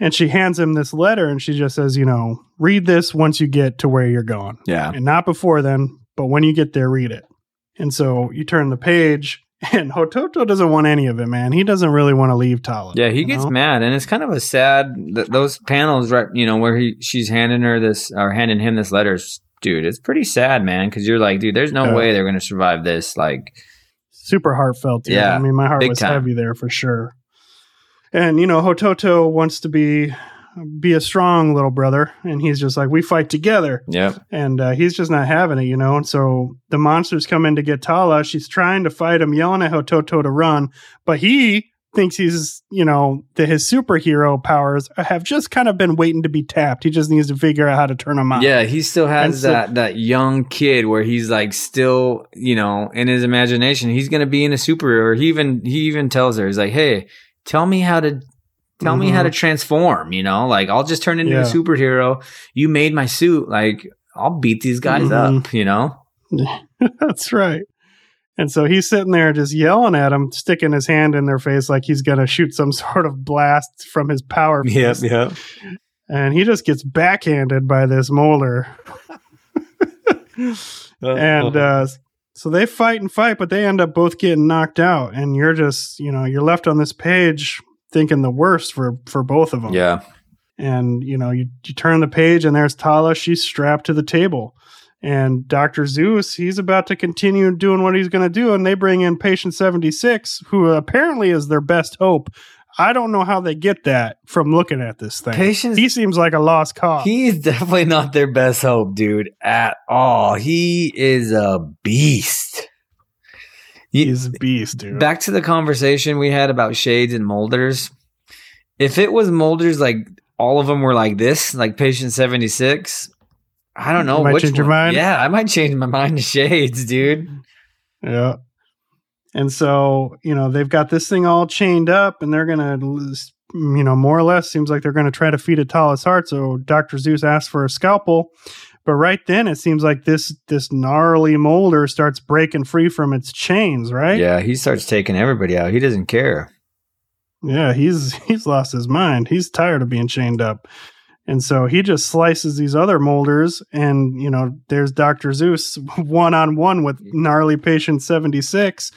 And she hands him this letter, and she just says, "You know, read this once you get to where you're going, yeah, and not before then, but when you get there, read it." And so you turn the page. And Hototo doesn't want any of it, man. He doesn't really want to leave Tala. Yeah, he gets know? mad, and it's kind of a sad that those panels, right? You know, where he she's handing her this or handing him this letter, s- dude. It's pretty sad, man, because you're like, dude, there's no way they're gonna survive this. Like, super heartfelt. Dude. Yeah, I mean, my heart was time. heavy there for sure. And you know, Hototo wants to be be a strong little brother, and he's just like, we fight together, Yeah, and uh, he's just not having it, you know. And so the monsters come in to get Tala. She's trying to fight him, yelling at Hototo to run, but he thinks he's, you know, that his superhero powers have just kind of been waiting to be tapped. He just needs to figure out how to turn them on. yeah. He still has so- that that young kid where he's like still, you know, in his imagination, he's gonna be in a superhero. He even he even tells her, he's like, hey, tell me how to. Tell me how to transform, you know? Like I'll just turn into a Mm-hmm. Superhero. You made my suit. Like I'll beat these guys Mhm. up, you know? That's right. And so he's sitting there just yelling at him, sticking his hand in their face like he's going to shoot some sort of blast from his power. fist. yep. And he just gets backhanded by this molder. and uh, so they fight and fight, but they end up both getting knocked out. And you're just, you know, you're left on this page thinking the worst for, for both of them. yeah. And, you know, you, you turn the page and there's Tala. She's strapped to the table. And Dr. Zeus, he's about to continue doing what he's going to do. And they bring in patient 76, who apparently is their best hope. I don't know how they get that from looking at this thing. Patience- he seems like a lost cause. He's definitely not their best hope, dude, at all. He is a beast. He's a beast, dude. back to the conversation we had about shades and molders. If it was molders, like all of them were like this, like patient 76, I don't know. You might change your mind? Yeah, I might change my mind to shades, dude. Yeah. And so, you know, they've got this thing all chained up and they're going to, you know, more or less seems like they're going to try to feed it Tala's heart. So Dr. Zeus asks for a scalpel. But right then it seems like this this gnarly molder starts breaking free from its chains, right? Yeah, he starts taking everybody out. He doesn't care. Yeah, he's he's lost his mind. He's tired of being chained up. And so he just slices these other molders and you know, there's Dr. Zeus one on one with gnarly patient 76.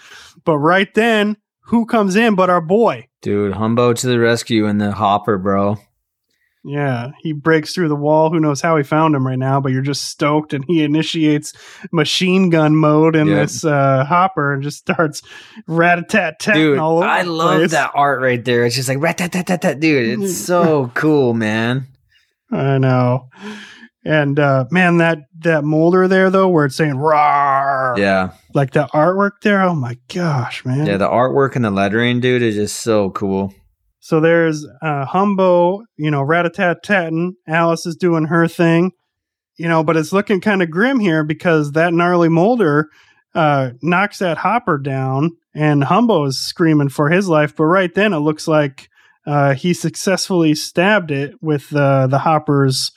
But right then, who comes in but our boy? Dude, Humbo to the rescue in the hopper, bro. Yeah, he breaks through the wall. Who knows how he found him right now, but you're just stoked and he initiates machine gun mode in Yep. this uh, hopper and just starts rat-a-tat-tat Dude, all over I love place. that art right there. It's just like rat tat tat tat tat. Dude, it's so cool, man. I know. And uh man, that that molder there though, where it's saying "rar," Yeah. like the artwork there. Oh my gosh, man! Yeah, the artwork and the lettering, dude, is just so cool. so there's uh Humbo, you know, rat a tat tatting. Alice is doing her thing, you know, but it's looking kind of grim here because that gnarly molder uh knocks that hopper down, and Humbo is screaming for his life. But right then, it looks like uh he successfully stabbed it with uh, the hopper's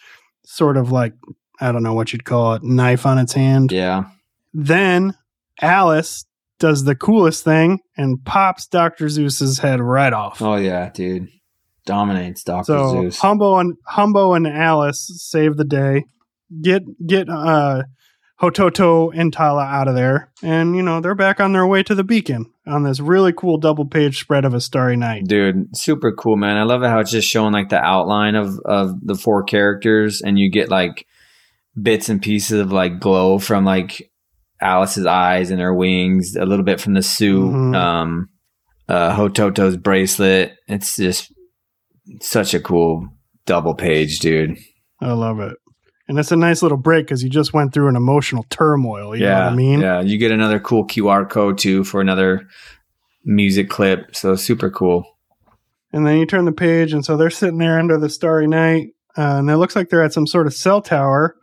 sort of like I don't know what you'd call it, knife on its hand. Yeah. Then Alice does the coolest thing and pops Dr. Zeus's head right off. Oh yeah, dude. dominates Doctor So Zeus. Humbo and Humbo and Alice save the day. Get get uh Hototo and Tala out of there. And you know, they're back on their way to the beacon on this really cool double page spread of a starry night. Dude, super cool, man. I love it how it's just showing like the outline of of the four characters, and you get like bits and pieces of like glow from like Alice's eyes and her wings, a little bit from the suit, Mhm. um, uh, Hototo's bracelet. It's just such a cool double page, dude. I love it. And it's a nice little break because you just went through an emotional turmoil. You yeah, know what I mean? yeah. You get another cool QR code too for another music clip. So super cool. And then you turn the page, and so they're sitting there under the starry night, uh, and it looks like they're at some sort of cell tower.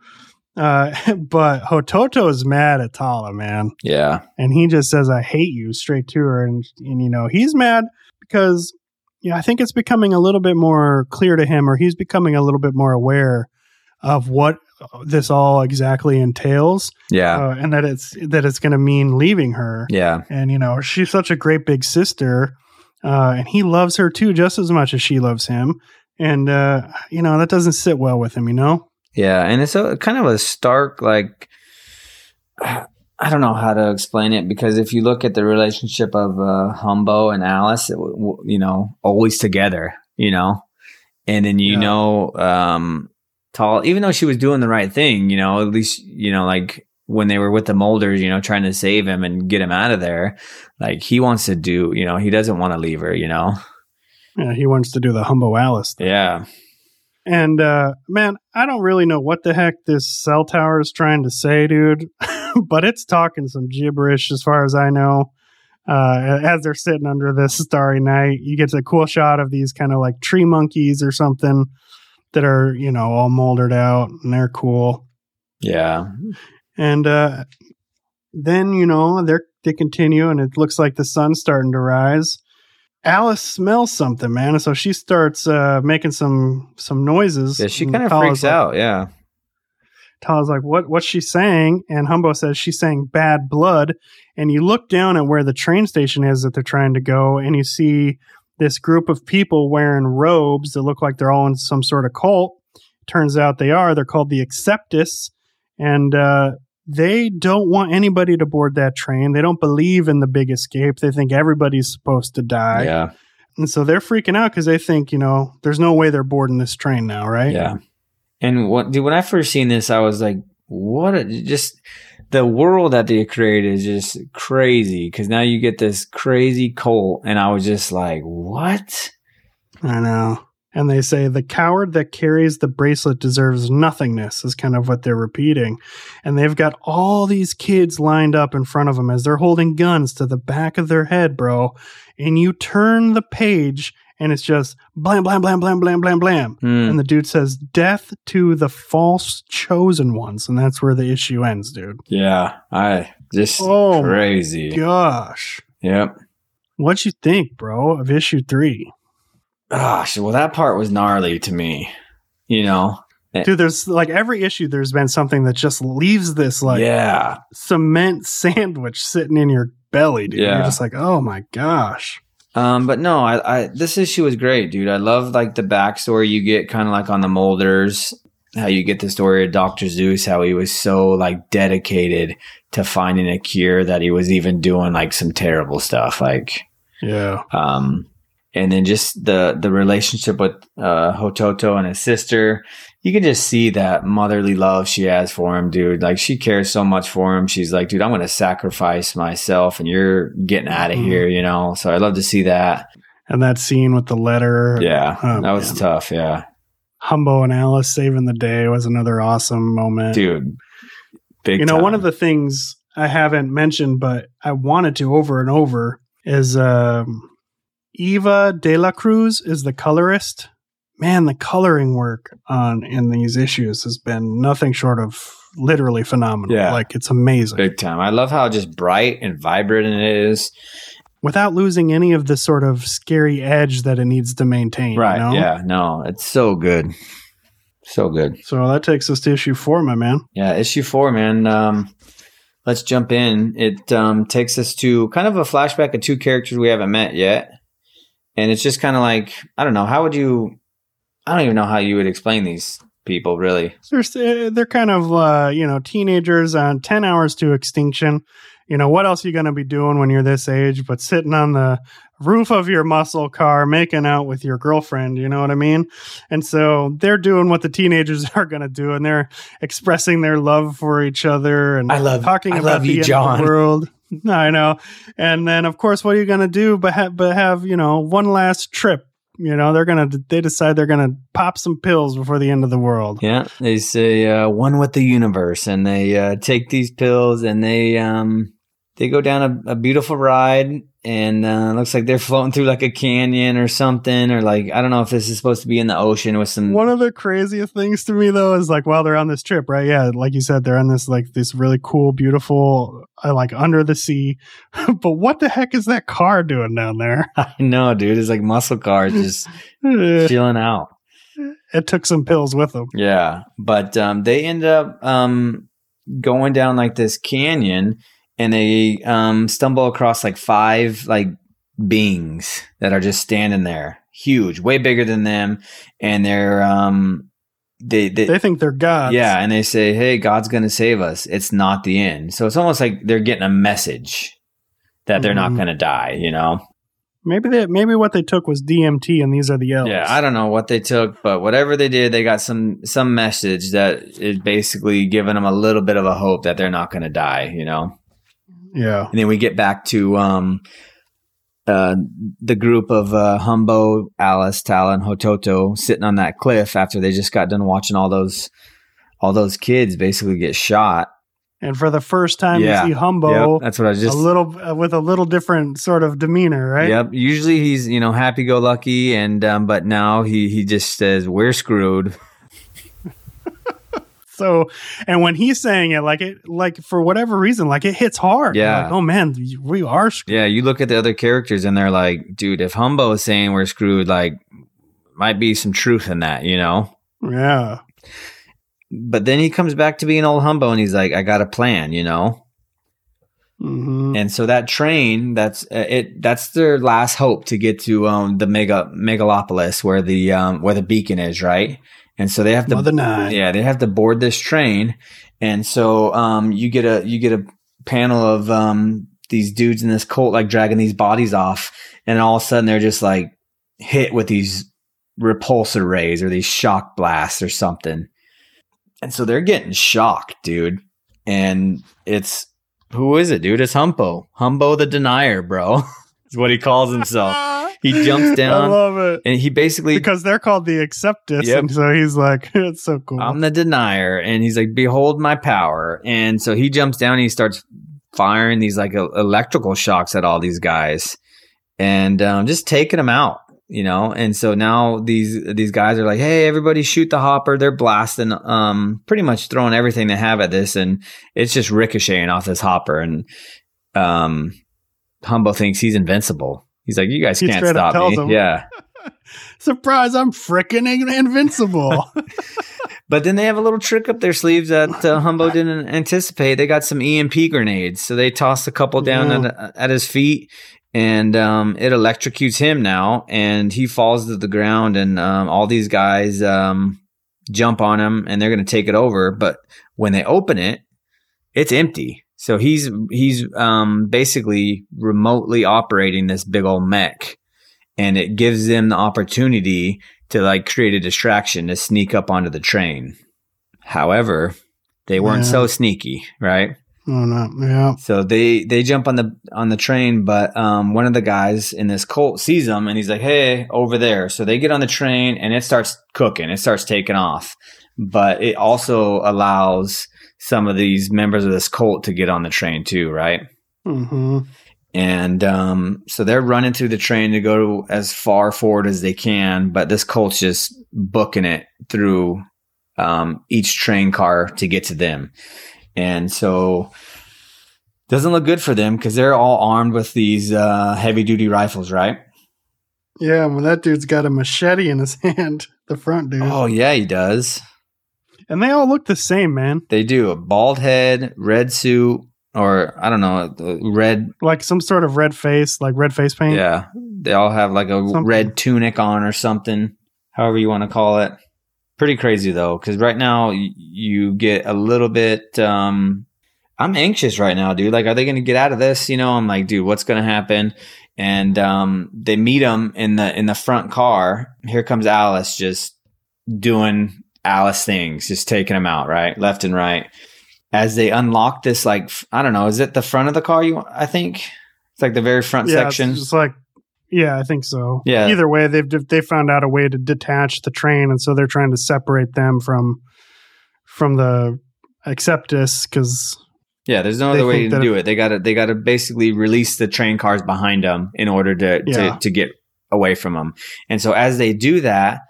Uh, but Hototo is mad at Tala, man, Yeah, and he just says, "I hate you" straight to her, and and you know he's mad because yeah, I think it's becoming a little bit more clear to him, or he's becoming a little bit more aware of what this all exactly entails, yeah, uh, and that it's that it's going to mean leaving her. Yeah. and you know she's such a great big sister uh, and he loves her too just as much as she loves him. And uh, you know that doesn't sit well with him you know? Yeah, and it's a kind of a stark like I don't know how to explain it because if you look at the relationship of uh, Humbo and Alice, it, you know, always together, you know, and then you Yeah. know, um, tall, even though she was doing the right thing, you know, at least you know, like when they were with the Molders, you know, trying to save him and get him out of there, like he wants to do, you know, he doesn't want to leave her, you know, yeah, he wants to do the humbo alice thing. yeah, and uh, man i don't really know what the heck this cell tower is trying to say dude but it's talking some gibberish as far as i know uh, as they're sitting under this starry night. You get a cool shot of these kind of like tree monkeys or something that are you know all molded out and they're cool yeah, And uh, then, you know, they're they continue and it looks like the sun's starting to rise. Alice smells something, man. And so she starts uh, making some some noises. yeah. She kind of freaks like- out, yeah. Tala's like, what, what's she saying? And Humbo says she's saying bad blood. And you look down at where the train station is that they're trying to go, and you see this group of people wearing robes that look like they're all in some sort of cult. Turns out they are. They're called the Acceptus. And uh, they don't want anybody to board that train. They don't believe in the big escape. They think everybody's supposed to die. yeah. And so they're freaking out because they think, you know, there's no way they're boarding this train now, right? Yeah. And what, dude, when I first seen this, I was like, what? A, just the world that they created is just crazy because now you get this crazy cult. And I was just like, what? I know. And they say the coward that carries the bracelet deserves nothingness, is kind of what they're repeating. And they've got all these kids lined up in front of them as they're holding guns to the back of their head, bro. And you turn the page and it's just blam, blam, blam, blam, blam, blam, blam. Hmm. And the dude says, Death to the false chosen ones. And that's where the issue ends, dude. Yeah. I just Oh, crazy. gosh. Yep. What'd you think, bro, of issue three? Gosh. Well, that part was gnarly to me, you know? Dude, there's like every issue, there's been something that just leaves this like yeah. cement sandwich sitting in your belly, dude. Yeah. You're just like, oh my gosh. Um, but no, I, I this issue was great, dude. I love like the backstory you get, kind of like on the Molders, how you get the story of Doctor Zeus, how he was so like dedicated to finding a cure that he was even doing like some terrible stuff, like Yeah. um, and then just the the relationship with uh, Hototo and his sister. You can just see that motherly love she has for him, dude. Like she cares so much for him. She's like, dude, I'm going to sacrifice myself, and you're getting out of Mhm. here, you know. So I love to see that. And that scene with the letter. Yeah, Oh, that was man. tough. Yeah, Humbo and Alice saving the day was another awesome moment. dude. Big. you know, one of the things I haven't mentioned, but I wanted to over and over is um, Eva De La Cruz is the colorist. Man, the coloring work on in these issues has been nothing short of literally phenomenal. Yeah. Like it's amazing. big time. I love how just bright and vibrant it is. Without losing any of the sort of scary edge that it needs to maintain. Right? You know? Yeah. No, it's so good. So good. So that takes us to issue four, my man. Yeah, issue four, man. Um, let's jump in. It um, takes us to kind of a flashback of two characters we haven't met yet. and it's just kind of like I don't know. How would you? I don't even know how you would explain these people really. They're they're kind of uh, you know teenagers on ten hours to extinction. You know what else are you going to be doing when you're this age? But sitting on the roof of your muscle car, making out with your girlfriend. You know what I mean? And so they're doing what the teenagers are going to do, and they're expressing their love for each other and I love- talking I about love the you, end of John. the world. I know. And then of course, what are you going to do? But ha- but have you know one last trip. You know they're gonna. They decide they're gonna pop some pills before the end of the world. Yeah, they say uh, one with the universe, and they uh, take these pills, and they um, they go down a, a beautiful ride, and uh, looks like they're floating through like a canyon or something, or like I don't know if this is supposed to be in the ocean with some. One of the craziest things to me though is like while they're on this trip, right? Yeah, like you said, they're on this like this really cool, beautiful, uh, like under the sea. but what the heck is that car doing down there? I know, dude. It's like muscle cars just chilling out. It took some pills with them. Yeah, but um, they end up um, going down like this canyon, and they um, stumble across like five like beings that are just standing there, huge, way bigger than them, and they're um, they they. They think they're gods. yeah, and they say, "Hey, God's going to save us. It's not the end." So it's almost like they're getting a message that they're not Mhm. going to die. You know? maybe they maybe what they took was DMT, and these are the elves. Yeah, I don't know what they took, but whatever they did, they got some some message that is basically giving them a little bit of a hope that they're not going to die, you know. Yeah. And then we get back to um, uh, the group of uh, Humbo, Alice, Tala, and Hototo sitting on that cliff after they just got done watching all those all those kids basically get shot. And for the first time, Yeah. you see Humbo Yep, that's what I just a little uh, with a little different sort of demeanor, right? Yep. Usually he's you know happy go lucky, and um, but now he he just says we're screwed. So, and when he's saying it, like it, like for whatever reason, like it hits hard. Yeah. Like, oh man, we are screwed. Yeah, you look at the other characters and they're like, dude, if Humbo is saying we're screwed, like, might be some truth in that, you know? Yeah. But then he comes back to being old Humbo and he's like, I got a plan, you know? hmm And so that train, that's uh, it. That's their last hope to get to um, the mega megalopolis where the um, where the beacon is, right? And so they have to Mother Nine. Yeah, they have to board this train, and so um, you get a you get a panel of um, these dudes in this cult like dragging these bodies off, and all of a sudden they're just like hit with these repulsor rays or these shock blasts or something, and so they're getting shocked, dude. And it's who is it, dude? It's Humbo, Humbo the Denier, bro. is what he calls himself. He jumps down. I love it and he basically because they're called the Acceptus, Yep. and so he's like, it's so cool. I'm the denier. And he's like, behold my power. And so he jumps down and he starts firing these like electrical shocks at all these guys and um, just taking them out, you know? And so now these, these guys are like, Hey, everybody shoot the hopper. They're blasting, um, pretty much throwing everything they have at this. And it's just ricocheting off this hopper. And, um, Humbo thinks he's invincible. He's like, you guys He can't stop me. him. Yeah. Surprise! I'm freaking invincible. But then they have a little trick up their sleeves that uh, Humbo didn't anticipate. They got some EMP grenades, so they tossed a couple down Yeah. at, at his feet, and um, it electrocutes him now, and he falls to the ground. And um, all these guys um, jump on him, and they're going to take it over. But when they open it, it's empty. So he's he's um, basically remotely operating this big old mech, and it gives them the opportunity to like create a distraction to sneak up onto the train. However, they weren't Yeah. so sneaky, right? oh no! Yeah. So they they jump on the on the train, but um, one of the guys in this cult sees them and he's like, "Hey, over there!" So they get on the train and it starts cooking. It starts taking off, but it also allows some of these members of this cult to get on the train too, right? hmm And um, so they're running through the train to go as far forward as they can, but this cult's just booking it through um, each train car to get to them. And so doesn't look good for them because they're all armed with these uh, heavy duty rifles, right? Yeah. Well, that dude's got a machete in his hand. The front dude. Oh yeah, he does. And they all look the same, man. They do a bald head, red suit, or I don't know, red Like some sort of red face, like red face paint. Yeah, They all have like a Something. red tunic on or something, however you want to call it. Pretty crazy though, because right now you get a little bit. Um, I'm anxious right now, dude. Like, are they going to get out of this? You know, I'm like, dude, what's going to happen? And um, they meet him in the in the front car. Here comes Alice, just doing Alice things, just taking them out right, left and right. As they unlock this, like I don't know, is it the front of the car? You, I think it's like the very front yeah, section. It's just like, yeah, I think so. Yeah. Either way, they've they found out a way to detach the train, and so they're trying to separate them from from the Acceptus because Yeah, there's no other way to do it. They got to they got to basically release the train cars behind them in order to, Yeah. to to get away from them. And so as they do that,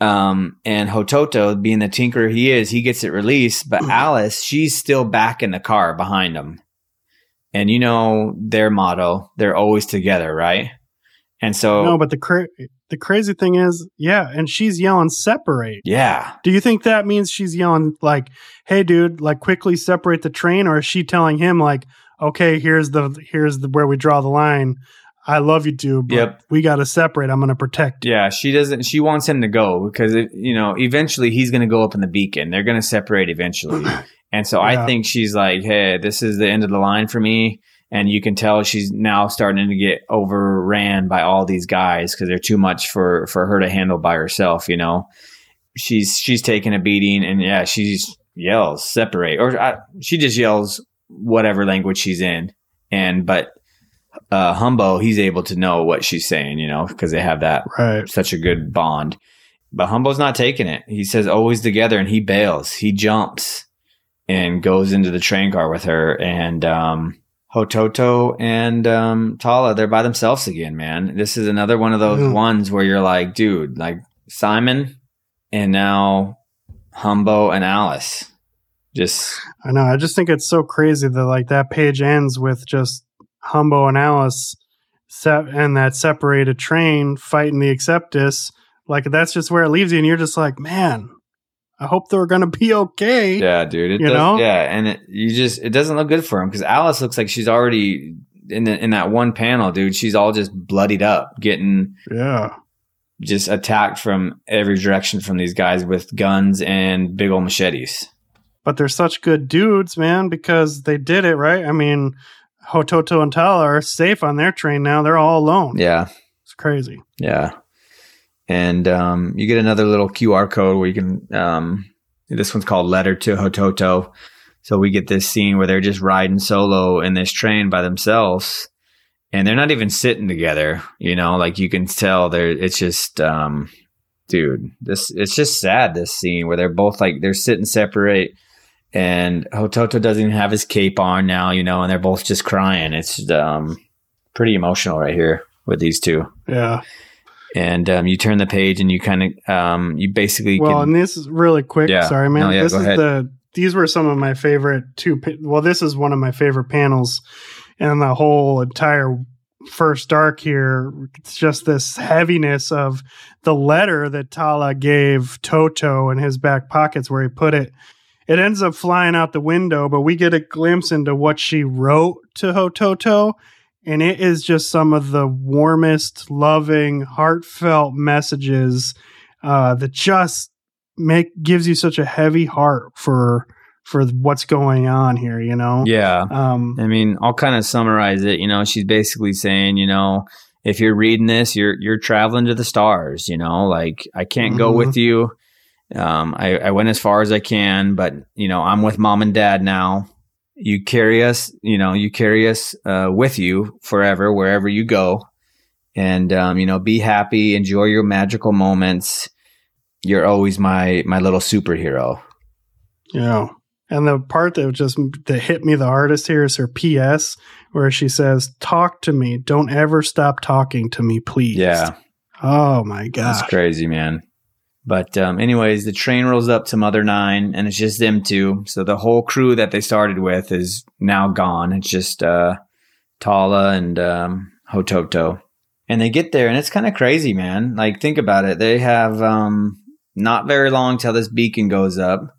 um, and Hototo, being the tinkerer he is, he gets it released. But Alice, she's still back in the car behind him. And you know their motto: they're always together, right? And so, no, but the cra- the crazy thing is, yeah, and she's yelling separate. yeah, Do you think that means she's yelling like, "Hey, dude, like quickly separate the train," or is she telling him like, "Okay, here's the here's the where we draw the line. I love you, too, but Yep. we got to separate. I'm going to protect you." Yeah, she doesn't. She wants him to go because it, you know eventually he's going to go up in the beacon. They're going to separate eventually, and so I think she's like, "Hey, this is the end of the line for me." And you can tell she's now starting to get overran by all these guys because they're too much for for her to handle by herself. You know, she's she's taking a beating, and yeah, she's yells separate, or I, she just yells whatever language she's in, and but uh, Humbo, he's able to know what she's saying, you know, because they have that Right. such a good bond. But Humbo's not taking it. He says always together and he bails. He jumps and goes into the train car with her and um Hototo and um Tala, they're by themselves again, man. This is another one of those Mhm. ones where you're like, dude, like Simon and now Humbo and Alice. Just I know. I just think it's so crazy that like that page ends with just Humbo and Alice set and that separated train fighting the Acceptus. Like that's just where it leaves you, and you're just like, man, I hope they're gonna be okay. Yeah, dude. It You does, know? Yeah, and it, you just it doesn't look good for him because Alice looks like she's already in the, in that one panel, dude. She's all just bloodied up, getting Yeah. just attacked from every direction from these guys with guns and big old machetes. But they're such good dudes, man, because they did it right. I mean, Hototo and Tala are safe on their train now. They're all alone. Yeah, It's crazy. yeah. And um, you get another little QR code where you can. Um, this one's called "Letter to Hototo." So we get this scene where they're just riding solo in this train by themselves, and they're not even sitting together. You know, like you can tell they're. It's just, um, dude, this. It's just sad. This scene where they're both like they're sitting separate, and Hototo doesn't even have his cape on now. You know, and they're both just crying. It's um, pretty emotional right here with these two Yeah. and um, you turn the page and you kind of um, you basically Well, can, and this is really quick. Yeah. Sorry, man. No, yeah, this go is ahead. the these were some of my favorite two. Well, this is one of my favorite panels, and the whole entire first arc here. It's just this heaviness of the letter that Tala gave Toto in his back pockets, where he put it. It ends up flying out the window, but we get a glimpse into what she wrote to Hototo. And it is just some of the warmest, loving, heartfelt messages uh, that just make gives you such a heavy heart for for what's going on here. You know, yeah um, i mean i'll kind of summarize it you know she's basically saying you know if you're reading this you're you're traveling to the stars you know like i can't go Mhm. with you um, I, I went as far as i can but you know i'm with mom and dad now you carry us you know you carry us uh, with you forever wherever you go and um, you know be happy enjoy your magical moments you're always my my little superhero know. And the part that just that hit me the hardest here is her P.S. where she says, "Talk to me. Don't ever stop talking to me, please." yeah Oh my god, That's crazy, man. But um, anyways, the train rolls up to Mother Nine, and it's just them two. So the whole crew that they started with is now gone. It's just uh, Tala and um, Hototo, and they get there, and it's kind of crazy, man. Like think about it. They have um, not very long till this beacon goes up.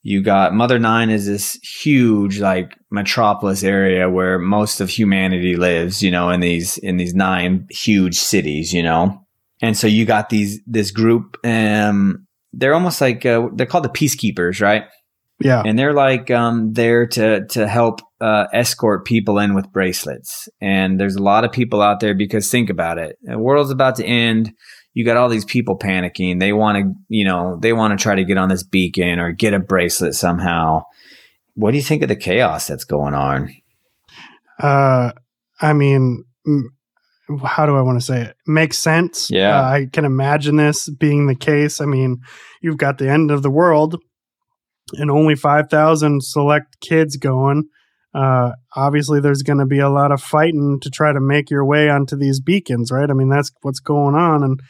You got Mother Nine is this huge like metropolis area where most of humanity lives, you know, in these in these nine huge cities, you know. And so you got these this group um they're almost like uh, they're called the peacekeepers, right? Yeah. And they're like um there to to help uh, escort people in with bracelets. And there's a lot of people out there because think about it. The world's about to end you got all these people panicking. They want to, you know, they want to try to get on this beacon or get a bracelet somehow. What do you think of the chaos that's going on? Uh, I mean, how do I want to say it? Makes sense. Yeah. Uh, I can imagine this being the case. I mean, you've got the end of the world and only 5,000 select kids going. Uh, obviously, there's going to be a lot of fighting to try to make your way onto these beacons, right? I mean, that's what's going on. And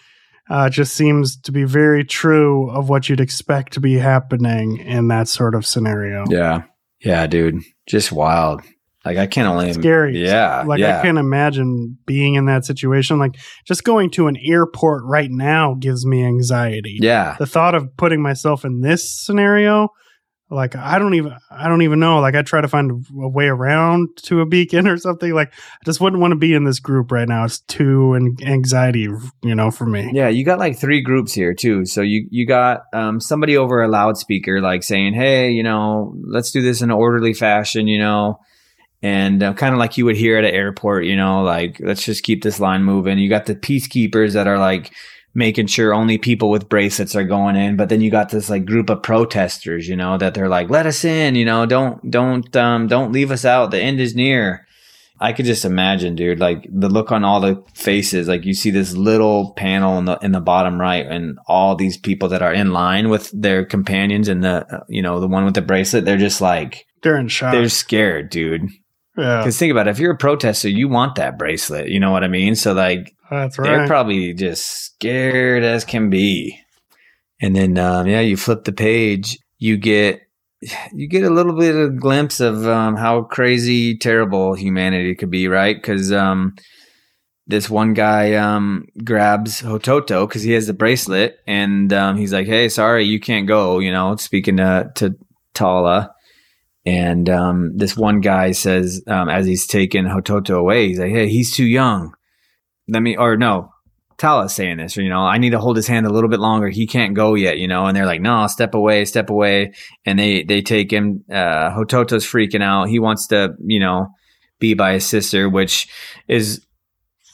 uh, just seems to be very true of what you'd expect to be happening in that sort of scenario. Yeah. Yeah, dude. Just wild. Like I can't only scary. Yeah. Like yeah. I can't imagine being in that situation. Like just going to an airport right now gives me anxiety. Yeah. The thought of putting myself in this scenario, like I don't even I don't even know. Like I try to find a way around to a beacon or something. Like I just wouldn't want to be in this group right now. It's too an anxiety, you know, for me. Yeah, you got like three groups here too. So you you got um, somebody over a loudspeaker like saying, "Hey, you know, let's do this in an orderly fashion," you know, and uh, kind of like you would hear at an airport, you know, like let's just keep this line moving. You got the peacekeepers that are like making sure only people with bracelets are going in. But then you got this like group of protesters, you know, that they're like, let us in, you know, don't, don't, um, don't leave us out. The end is near. I could just imagine, dude, like the look on all the faces, like you see this little panel in the, in the bottom right and all these people that are in line with their companions and the, uh, you know, the one with the bracelet, they're just like, they're in shock. They're scared, dude. Yeah. Because think about it, if you're a protester, you want that bracelet. You know what I mean? So like, that's right. they're probably just scared as can be. And then, um, yeah, you flip the page, you get you get a little bit of a glimpse of um, how crazy, terrible humanity could be, right? Because um, this one guy um, grabs Hototo because he has the bracelet, and um, he's like, "Hey, sorry, you can't go." You know, speaking to to Tala, and um, this one guy says, um, as he's taking Hototo away, he's like, "Hey, he's too young. Let me." Or no, Tala's saying this, or, you know, I need to hold his hand a little bit longer. He can't go yet, you know, and they're like, no, step away, step away. And they, they take him, uh, Hototo's freaking out. He wants to, you know, be by his sister, which is,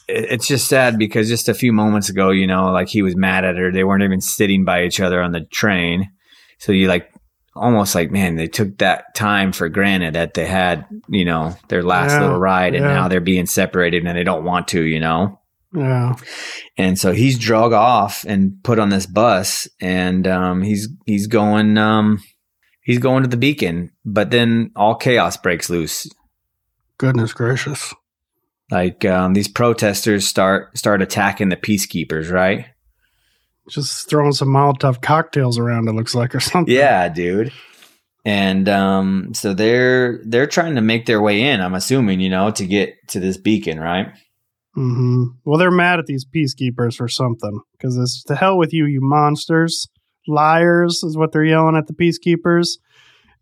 it's just sad because just a few moments ago, you know, like he was mad at her. They weren't even sitting by each other on the train. So you like, almost like, man, they took that time for granted that they had, you know, their last Yeah, little ride and yeah. now they're being separated and they don't want to, you know? yeah. And so he's drug off and put on this bus, and um, he's he's going um, he's going to the beacon. But then all chaos breaks loose. Goodness gracious. Like um, these protesters start start attacking the peacekeepers, right? Just throwing some Molotov cocktails around, it looks like, or something. Yeah, dude. And um, so they're they're trying to make their way in. I'm assuming, you know, to get to this beacon, right? hmm Well, they're mad at these peacekeepers for something because it's to hell with you, you monsters, liars, is what they're yelling at the peacekeepers.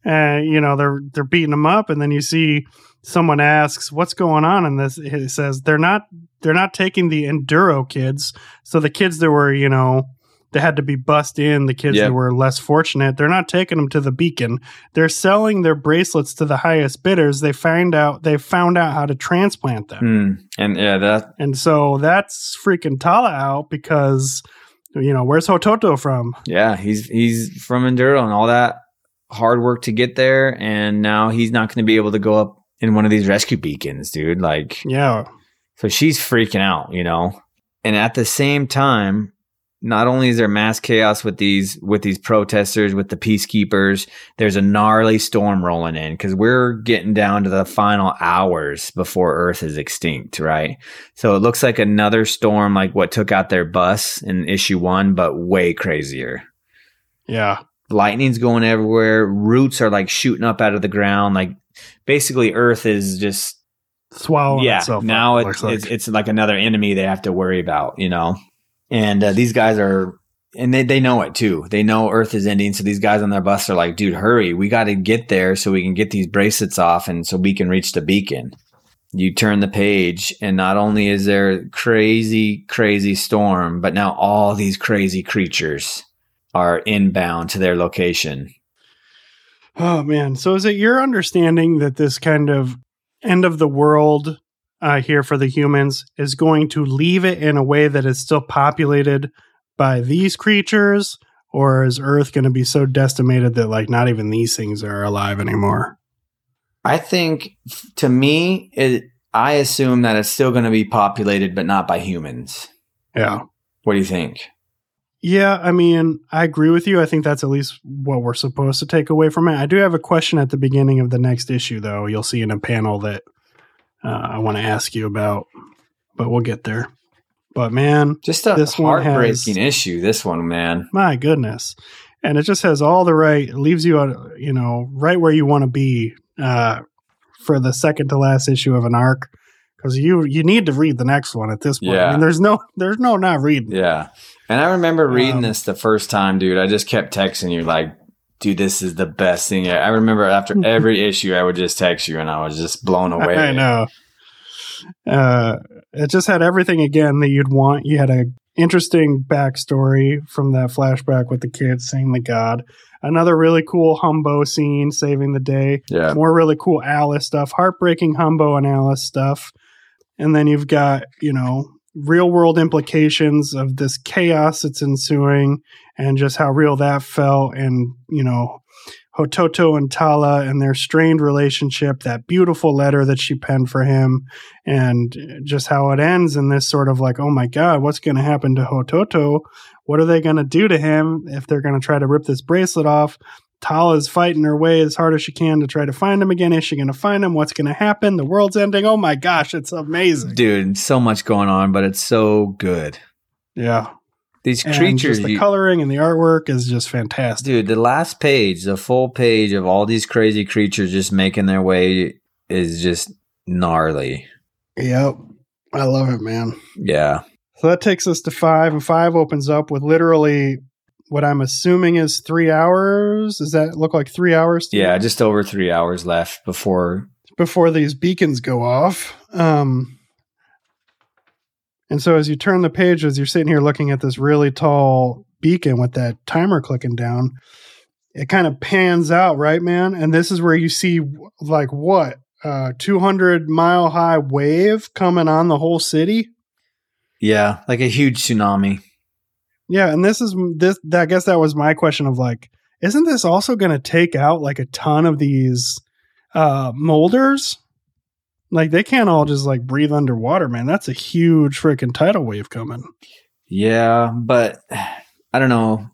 And you know they're they're beating them up, and then you see someone asks, "What's going on?" And this it says they're not they're not taking the enduro kids. So the kids that were you know they had to be bussed in, the kids Yep. that were less fortunate, they're not taking them to the beacon. They're selling their bracelets to the highest bidders. They find out they found out how to transplant them. Hmm. And yeah, that And so that's freaking Tala out because, you know, where's Hototo from? yeah, he's he's from Enduro and all that hard work to get there, and now he's not going to be able to go up in one of these rescue beacons, dude. Like, Yeah. so she's freaking out, you know. And at the same time, not only is there mass chaos with these with these protesters, with the peacekeepers, there's a gnarly storm rolling in because we're getting down to the final hours before Earth is extinct, right? So it looks like another storm, like what took out their bus in issue one, but way crazier Yeah. lightning's going everywhere. Roots are like shooting up out of the ground. Like basically, Earth is just Swallowing yeah. Now up, it, looks like. it's it's like another enemy they have to worry about, you know. And uh, these guys are and they, they know it too. They know Earth is ending. So these guys on their bus are like, dude, hurry. We got to get there so we can get these bracelets off and so we can reach the beacon. You turn the page, and not only is there crazy, crazy storm, but now all these crazy creatures are inbound to their location. Oh man! So is it your understanding that this kind of end of the world uh, here for the humans is going to leave it in a way that is still populated by these creatures, or is Earth going to be so decimated that like not even these things are alive anymore? I think to me, it, I assume that it's still going to be populated, but not by humans. Yeah. What do you think? Yeah, I mean, I agree with you. I think that's at least what we're supposed to take away from it. I do have a question at the beginning of the next issue, though. You'll see in a panel that uh, I want to ask you about, but we'll get there. But man, just a this heartbreaking has, issue. This one, man, my goodness, and it just has all the right. leaves you, you know, right where you want to be uh, for the second to last issue of an arc because you you need to read the next one at this point. Yeah. I mean, there's no there's no not reading. Yeah, and I remember reading um, this the first time, dude. I just kept texting you like, dude, this is the best thing. I remember after every issue, I would just text you, and I was just blown away. I know. Uh, it just had everything again that you'd want. You had a interesting backstory from that flashback with the kids seeing the god. Another really cool Humbo scene saving the day. Yeah. More really cool Alice stuff, heartbreaking Humbo and Alice stuff. And then you've got, you know, real world implications of this chaos that's ensuing and just how real that felt and, you know, Hototo and Tala and their strained relationship, that beautiful letter that she penned for him, and just how it ends in this sort of like, oh my God, what's going to happen to Hototo? What are they going to do to him if they're going to try to rip this bracelet off? Tala is fighting her way as hard as she can to try to find him again. Is she going to find him? What's going to happen? The world's ending. Oh my gosh, it's amazing. Dude, so much going on, but it's so good. Yeah. These and creatures, the you, coloring and the artwork is just fantastic. Dude, the last page, the full page of all these crazy creatures just making their way is just gnarly. Yep. I love it, man. Yeah. So that takes us to five, and five opens up with literally what I'm assuming is three hours. Does that look like three hours? yeah, you? just over three hours left before before these beacons go off. Um, and so as you turn the page, as you're sitting here looking at this really tall beacon with that timer clicking down, it kind of pans out, right, man? And this is where you see like what, uh, 200 mile high wave coming on the whole city. Yeah, like a huge tsunami. Yeah, and this is this. I guess that was my question of like, isn't this also going to take out like a ton of these uh molders? Like they can't all just like breathe underwater, man. That's a huge freaking tidal wave coming. Yeah, but I don't know.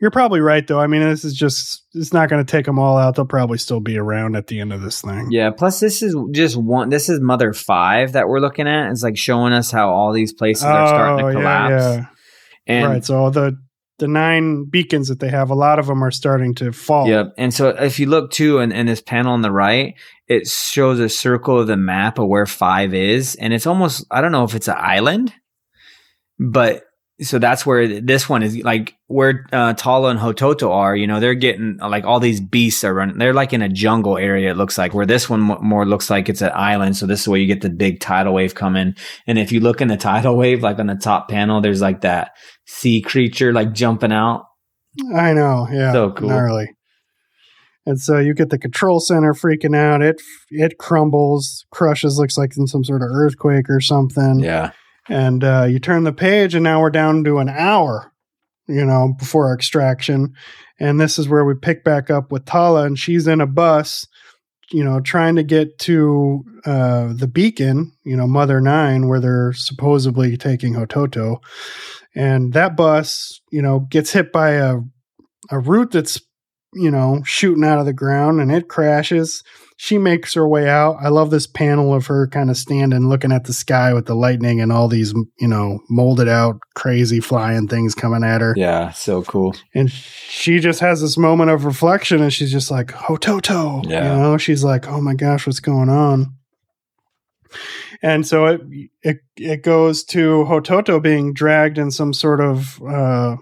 You're probably right though. I mean, this is just it's not going to take them all out. They'll probably still be around at the end of this thing. Yeah, plus this is just one this is Mother 5 that we're looking at. It's like showing us how all these places oh, are starting to oh, collapse. Yeah, yeah. And right, so the the nine beacons that they have, a lot of them are starting to fall. Yep. And so if you look too in, in this panel on the right, it shows a circle of the map of where five is. And it's almost, I don't know if it's an island, but so that's where this one is like where uh, Tala and Hototo are. You know, they're getting like all these beasts are running. They're like in a jungle area. It looks like where this one more looks like it's an island. So this is where you get the big tidal wave coming. And if you look in the tidal wave, like on the top panel, there's like that sea creature like jumping out. I know. Yeah. So cool. Gnarly. And so you get the control center freaking out. It it crumbles, crushes, looks like in some sort of earthquake or something. Yeah. And uh, you turn the page, and now we're down to an hour, you know, before extraction. And this is where we pick back up with Tala, and she's in a bus, you know, trying to get to uh, the beacon, you know, Mother Nine, where they're supposedly taking Hototo. And that bus, you know, gets hit by a a root that's you know, shooting out of the ground and it crashes. She makes her way out. I love this panel of her kind of standing looking at the sky with the lightning and all these, you know, molded out crazy flying things coming at her. Yeah, so cool. And she just has this moment of reflection and she's just like, Hototo. Yeah. You know, she's like, oh my gosh, what's going on? and so it it it goes to Hototo being dragged in some sort of uh,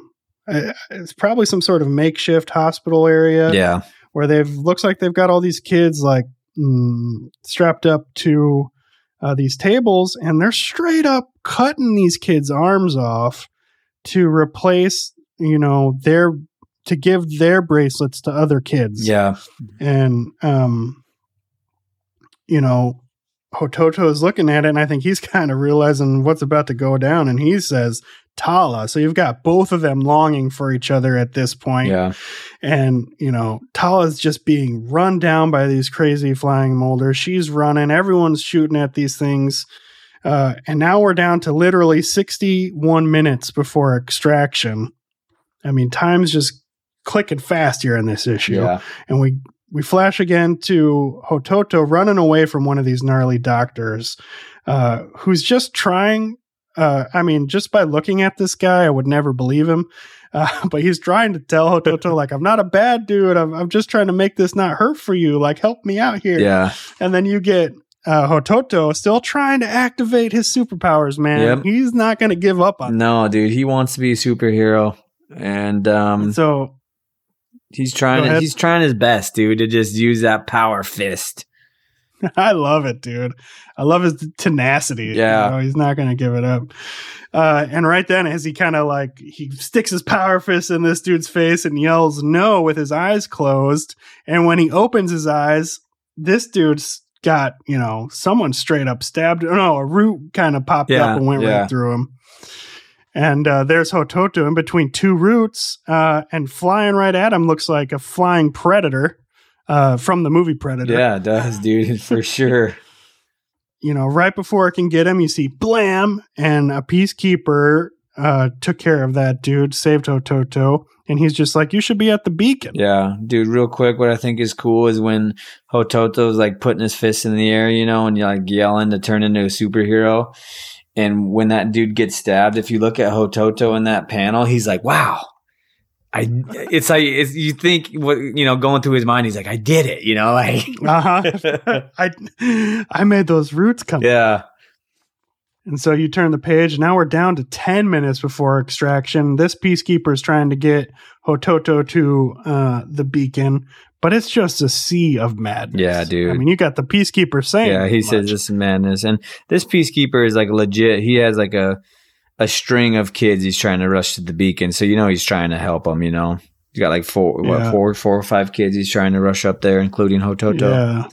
it's probably some sort of makeshift hospital area. Yeah. Where they've looks like they've got all these kids like mm, strapped up to uh, these tables, and they're straight up cutting these kids' arms off to replace, you know, their to give their bracelets to other kids. Yeah. and um, you know, Hototo is looking at it, and I think he's kind of realizing what's about to go down, and he says. Tala. So you've got both of them longing for each other at this point Yeah. and you know Tala's just being run down by these crazy flying molders. She's running, everyone's shooting at these things, uh, and now we're down to literally 61 minutes before extraction. I mean, time's just clicking fast here in this issue, Yeah. and we we flash again to Hototo running away from one of these gnarly doctors, uh, who's just trying. Uh, I mean, just by looking at this guy, I would never believe him. Uh, but he's trying to tell Hototo, like, I'm not a bad dude. I'm, I'm just trying to make this not hurt for you. Like, help me out here. Yeah. And then you get uh, Hototo still trying to activate his superpowers, man. Yep. He's not going to give up on No, dude, he wants to be a superhero. And um. So, he's trying to, he's trying his best, dude, to just use that power fist. I love it, dude. I love his tenacity. Yeah. You know, he's not going to give it up. Uh, and right then, as he kind of like, he sticks his power fist in this dude's face and yells no with his eyes closed. And when he opens his eyes, this dude's got, you know, someone straight up stabbed. No, a root kind of popped Yeah, up and went yeah. right through him. And uh, there's Hototo in between two roots, uh, and flying right at him looks like a flying predator uh, from the movie Predator Yeah, it does, dude, for sure. You know, right before it can get him, you see blam, and a peacekeeper uh, took care of that dude, saved Hototo, and he's just like, "You should be at the beacon." Yeah, dude, real quick, what I think is cool is when Hototo's like putting his fist in the air, you know, and you're like yelling to turn into a superhero. And when that dude gets stabbed, if you look at Hototo in that panel, he's like, wow. I, it's like, it's, you think what, you know, going through his mind, he's like, I did it, you know, like, Uh-huh. I I made those roots come. yeah, And so you turn the page. Now we're down to 10 minutes before extraction. This peacekeeper is trying to get Hototo to uh, the beacon, but it's just a sea of madness. Yeah, dude. I mean, you got the peacekeeper saying, yeah, he much. says this is madness. And this peacekeeper is like legit. He has like a, a string of kids he's trying to rush to the beacon. So, you know, he's trying to help them, you know, he's got like four, Yeah. what, four, four or five kids he's trying to rush up there, including Hototo. Yeah.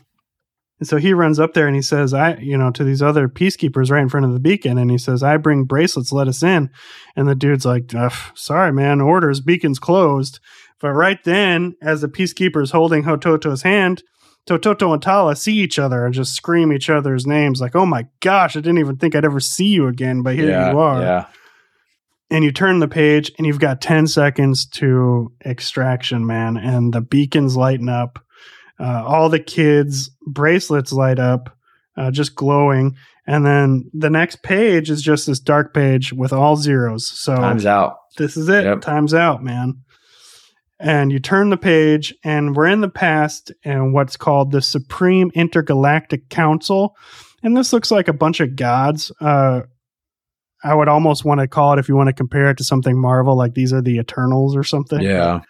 And so he runs up there and he says, I, you know, to these other peacekeepers right in front of the beacon. And he says, I bring bracelets, let us in. And the dude's like, "Ugh, sorry, man, orders, beacon's closed. But right then, as the peacekeeper's holding Hototo's hand, Hototo and Tala see each other and just scream each other's names like, oh my gosh, I didn't even think I'd ever see you again, but here yeah, you are. Yeah. And you turn the page and you've got 10 seconds to extraction, man. And the beacons lighten up. Uh, all the kids' bracelets light up, uh, just glowing. And then the next page is just this dark page with all zeros. So Time's out. this is it. Yep. Time's out, man. And you turn the page, and we're in the past and what's called the Supreme Intergalactic Council. And this looks like a bunch of gods. Uh, I would almost want to call it, if you want to compare it to something Marvel, like these are the Eternals or something. Yeah.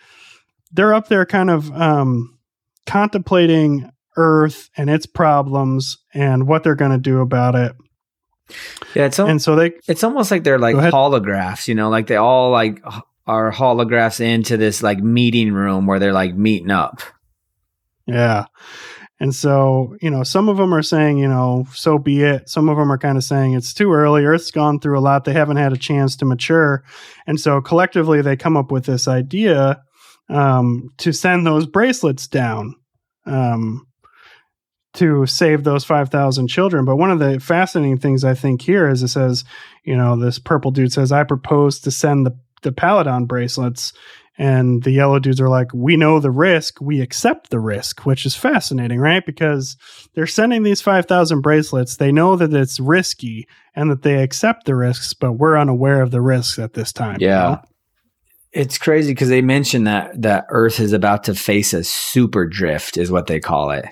They're up there kind of um, contemplating Earth and its problems and what they're going to do about it. Yeah. It's, al- And so they, it's almost like they're like holographs, you know, like they all like are holographs into this like meeting room where they're like meeting up. Yeah. And so, you know, some of them are saying, you know, so be it. Some of them are kind of saying it's too early. Earth's gone through a lot. They haven't had a chance to mature. And so collectively, they come up with this idea um, to send those bracelets down um, to save those 5,000 children. But one of the fascinating things I think here is it says, you know, this purple dude says, I propose to send the, the Palladion bracelets and the yellow dudes are like, we know the risk, we accept the risk, which is fascinating, right? Because they're sending these 5,000 bracelets. They know that it's risky and that they accept the risks, but we're unaware of the risks at this time. you Yeah. know? It's crazy because they mentioned that that Earth is about to face a super drift, is what they call it.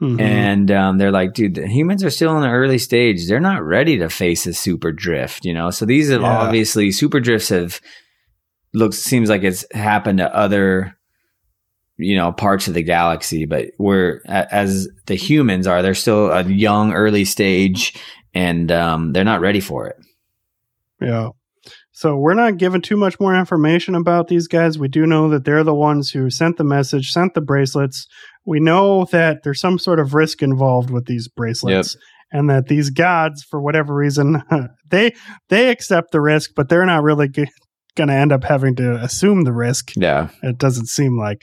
Mhm. and um, they're like, dude, the humans are still in the early stage. They're not ready to face a super drift, you know. So these have Yeah. obviously super drifts have looks seems like it's happened to other, you know, parts of the galaxy, but we're as the humans are, they're still a young early stage, and um, they're not ready for it. Yeah. So we're not given too much more information about these guys. We do know that they're the ones who sent the message, sent the bracelets. We know that there's some sort of risk involved with these bracelets. And that these gods, for whatever reason, they they accept the risk, but they're not really g- going to end up having to assume the risk. Yeah, It doesn't seem like.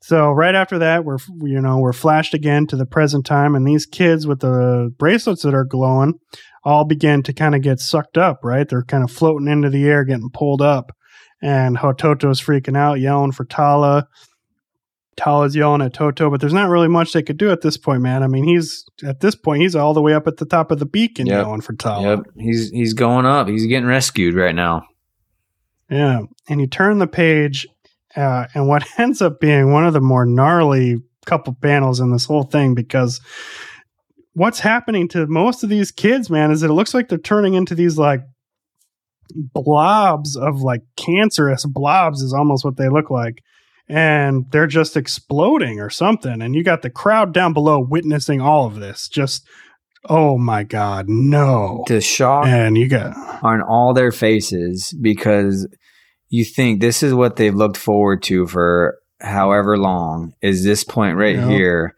So right after that, we're you know we're flashed again to the present time, and these kids with the bracelets that are glowing all begin to kind of get sucked up. Right, they're kind of floating into the air, getting pulled up, and Hototo's freaking out, yelling for Tala. Tala's yelling at Toto, but there's not really much they could do at this point, man. I mean, he's at this point he's all the way up at the top of the beacon Yep. yelling for Tala. yep. He's he's going up. He's getting rescued right now. Yeah, and you turn the page, uh, and what ends up being one of the more gnarly couple panels in this whole thing because what's happening to most of these kids, man, is that it looks like they're turning into these like blobs of like cancerous blobs is almost what they look like. And they're just exploding or something. And you got the crowd down below witnessing all of this. Just, oh my God, no. The shock And you got, on all their faces because you think this is what they've looked forward to for however long is this point right Yeah. here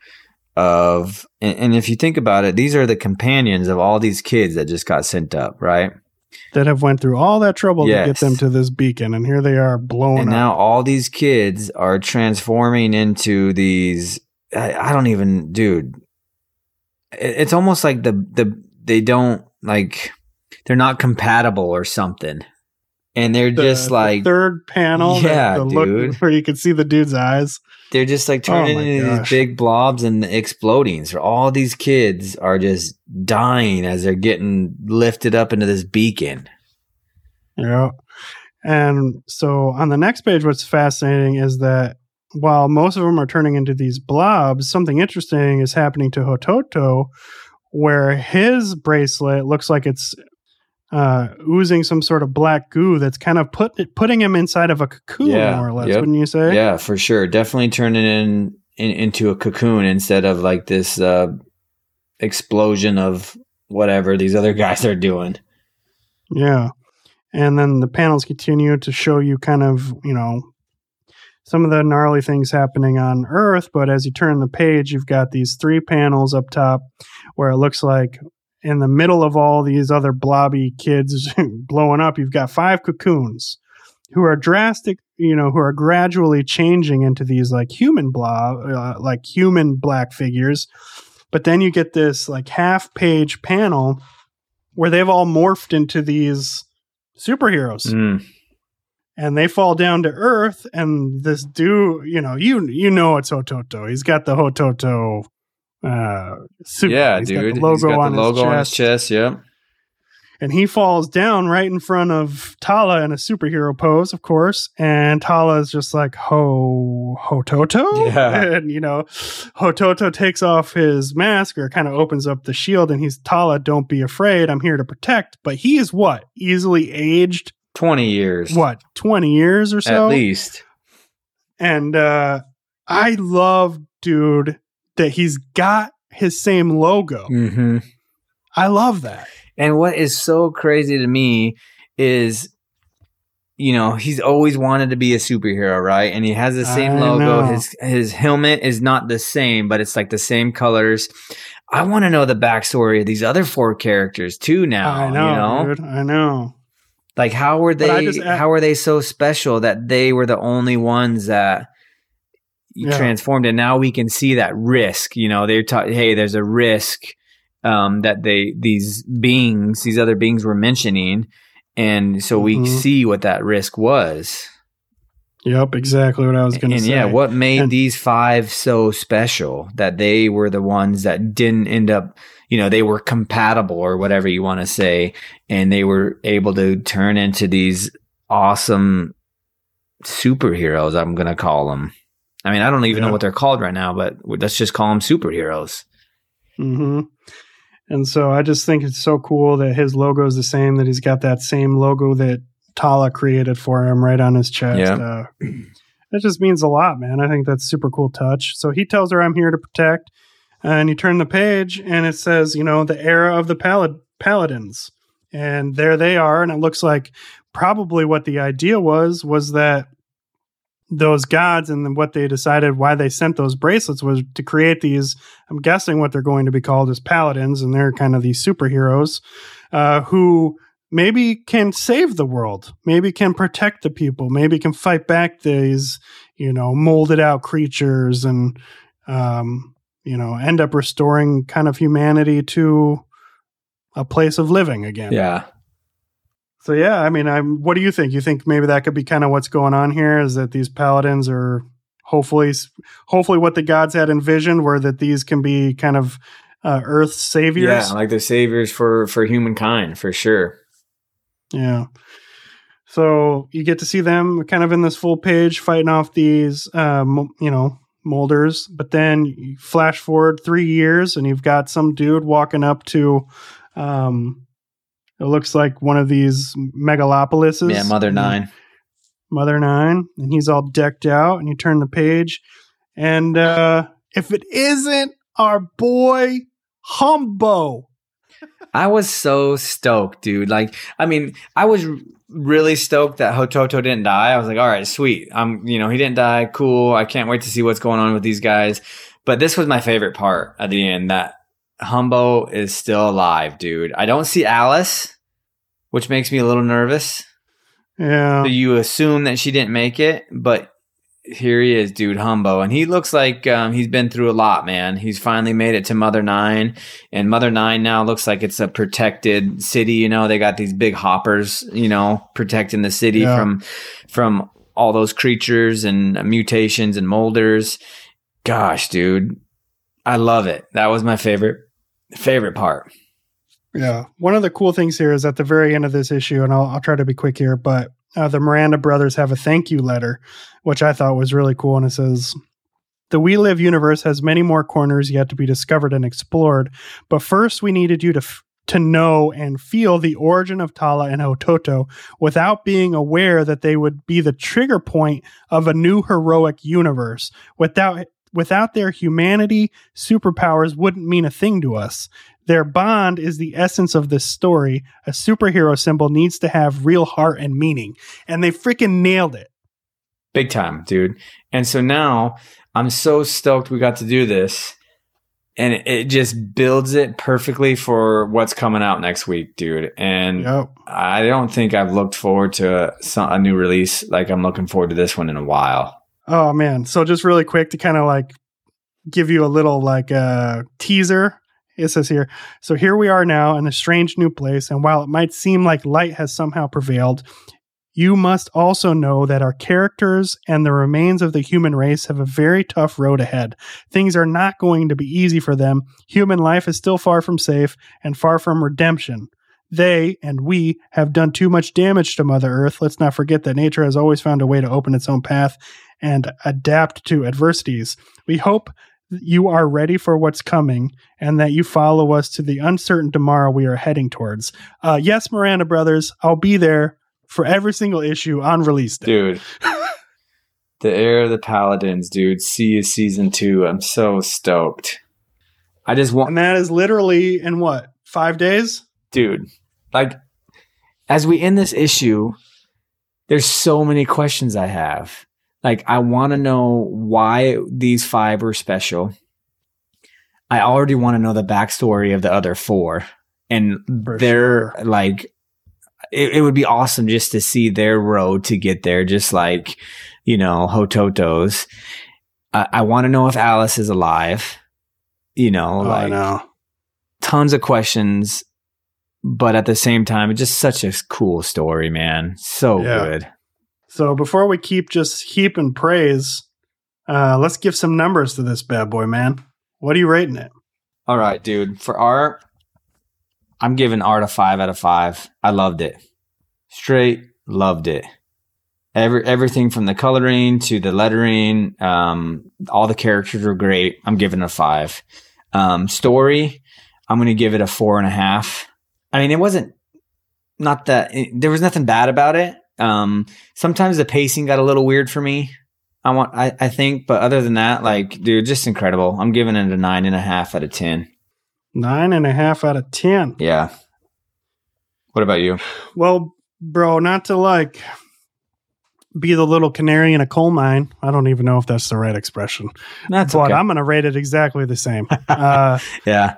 of and, and if you think about it these are the companions of all these kids that just got sent up right that have went through all that trouble to get them to this beacon and here they are blown and up. now all these kids are transforming into these I, I don't even dude. It- it's almost like the the they don't like they're not compatible or something and they're The- just the like third panel Yeah, the look dude. where you can see the dude's eyes they're just like turning Oh into gosh. these big blobs and exploding. So all these kids are just dying as they're getting lifted up into this beacon. yeah and so on the next page what's fascinating is that while most of them are turning into these blobs something interesting is happening to hototo where his bracelet looks like it's uh, oozing some sort of black goo that's kind of put putting him inside of a cocoon Yeah, more or less yep. wouldn't you say Yeah, for sure. Definitely turning in, in into a cocoon instead of like this uh, explosion of whatever these other guys are doing. Yeah. And then the panels continue to show you kind of, you know, some of the gnarly things happening on Earth. But as you turn the page, you've got these three panels up top where it looks like in the middle of all these other blobby kids blowing up, you've got five cocoons who are drastic, you know, who are gradually changing into these like human blob, uh, like human black figures. But then you get this like half page panel where they've all morphed into these superheroes Mm. and they fall down to earth and this dude you know you you know it's hototo he's got the hototo uh suit Yeah, He's got dude. the logo, He's got on, logo his on chest, his chest. Yep. and he falls down right in front of Tala in a superhero pose, of course. And Tala is just like, ho, Hototo? Yeah. And, you know, Hototo takes off his mask or kind of opens up the shield and he's, Tala, don't be afraid. I'm here to protect. But he is what? Easily aged, 20 years. what, 20 years or so? At least. And uh, I love, dude, that he's got his same logo. Mm-hmm. I love that. And what is so crazy to me is, you know, he's always wanted to be a superhero, right? And he has the same I logo. know. His his helmet is not the same, but it's like the same colors. I want to know the backstory of these other four characters too. Now, I know, you know, dude. I know. like how were they? just- how were they so special that they were the only ones that? Yeah. transformed and now we can see that risk you know they're taught hey there's a risk um, that they these beings these other beings were mentioning and so we Mhm. see what that risk was Yep, exactly what I was going to and say. yeah what made And- these five so special that they were the ones that didn't end up you know they were compatible or whatever you want to say and they were able to turn into these awesome superheroes i'm gonna call them i mean i don't even Yeah. know what they're called right now but let's just call them superheroes hmm And so I just think it's so cool that his logo is the same, that he's got that same logo that Tala created for him right on his chest. Yeah. Uh, that just means a lot, man. I think that's a super cool touch. So he tells her, I'm here to protect. And you turn the page and it says, you know, the era of the Palad- Paladins. And there they are. And it looks like probably what the idea was, was that those gods and what they decided why they sent those bracelets was to create these i'm guessing what they're going to be called as paladins and they're kind of these superheroes uh, who maybe can save the world maybe can protect the people maybe can fight back these you know molded out creatures and um, you know end up restoring kind of humanity to a place of living again Yeah. So yeah, I mean, I'm. What do you think? You think maybe that could be kind of what's going on here? Is that these paladins are hopefully, hopefully, what the gods had envisioned, were that these can be kind of uh, Earth's saviors. Yeah, like the saviors for for humankind for sure. Yeah. So you get to see them kind of in this full page fighting off these, um, you know, molders. But then you flash forward three years, and you've got some dude walking up to. Um, it looks like one of these megalopolises. Yeah, Mother Nine. Mother Nine, and he's all decked out, and you turn the page, and uh, if it isn't our boy Humbo, I was so stoked, dude. Like, I mean, I was really stoked that Hototo didn't die. I was like, all right, sweet. I'm, you know, he didn't die. Cool. I can't wait to see what's going on with these guys. But this was my favorite part at the end that Humbo is still alive, dude. I don't see Alice, which makes me a little nervous. yeah, So you assume that she didn't make it, but here he is, dude, Humbo, and he looks like um, he's been through a lot, man. He's finally made it to Mother Nine, and Mother Nine now looks like it's a protected city. You know, they got these big hoppers, you know, protecting the city Yeah. from from all those creatures and mutations and molders. Gosh, dude, I love it. That was my favorite favorite part. Yeah. One of the cool things here is at the very end of this issue, and I'll, I'll try to be quick here, but uh, the Miranda brothers have a thank you letter, which I thought was really cool. And it says, The We Live universe has many more corners yet to be discovered and explored, but first we needed you to. F- to know and feel the origin of Tala and Hototo without being aware that they would be the trigger point of a new heroic universe. Without without their humanity, superpowers wouldn't mean a thing to us. Their bond is the essence of this story. A superhero symbol needs to have real heart and meaning. And they freaking nailed it. Big time, dude. And so now I'm so stoked we got to do this. And it, it just builds it perfectly for what's coming out next week, dude. And Yep. I don't think I've looked forward to a, a new release like I'm looking forward to this one in a while. Oh man. So just really quick to kind of like give you a little like uh teaser. It says here, so here we are now in a strange new place, and while it might seem like light has somehow prevailed, you must also know that our characters and the remains of the human race have a very tough road ahead. Things are not going to be easy for them. Human life is still far from safe and far from redemption. They and we have done too much damage to Mother Earth. Let's not forget that nature has always found a way to open its own path and adapt to adversities. We hope you are ready for what's coming and that you follow us to the uncertain tomorrow we are heading towards. Uh, yes, Miranda Brothers, I'll be there for every single issue on release day. Dude. the Heir of the Paladins, dude. See you season two. I'm so stoked. I just want And that is literally in what, five days? dude like as we end this issue there's so many questions i have like i want to know why these five were special i already want to know the backstory of the other four and For they're sure. like it, it would be awesome just to see their road to get there just like you know hototo's i, I want to know if alice is alive you know Oh, I like know. tons of questions, but at the same time, it's just such a cool story, man. So Yeah. good. So before we keep just heaping praise, uh, let's give some numbers to this bad boy, man. What are you rating it? All right, dude. For art, I'm giving art a five out of five. I loved it. Straight loved it. Every everything from the coloring to the lettering, um, all the characters were great. I'm giving it a five. Um, story, I'm going to give it a four and a half. I mean, it wasn't not that it, there was nothing bad about it. Um, sometimes the pacing got a little weird for me. I want, I, I think, but other than that, like, dude, just incredible. I'm giving it a nine and a half out of 10. Nine and a half out of 10. Yeah. What about you? Well, bro, not to like be the little canary in a coal mine. I don't even know if that's the right expression. That's but okay. I'm going to rate it exactly the same. uh, yeah.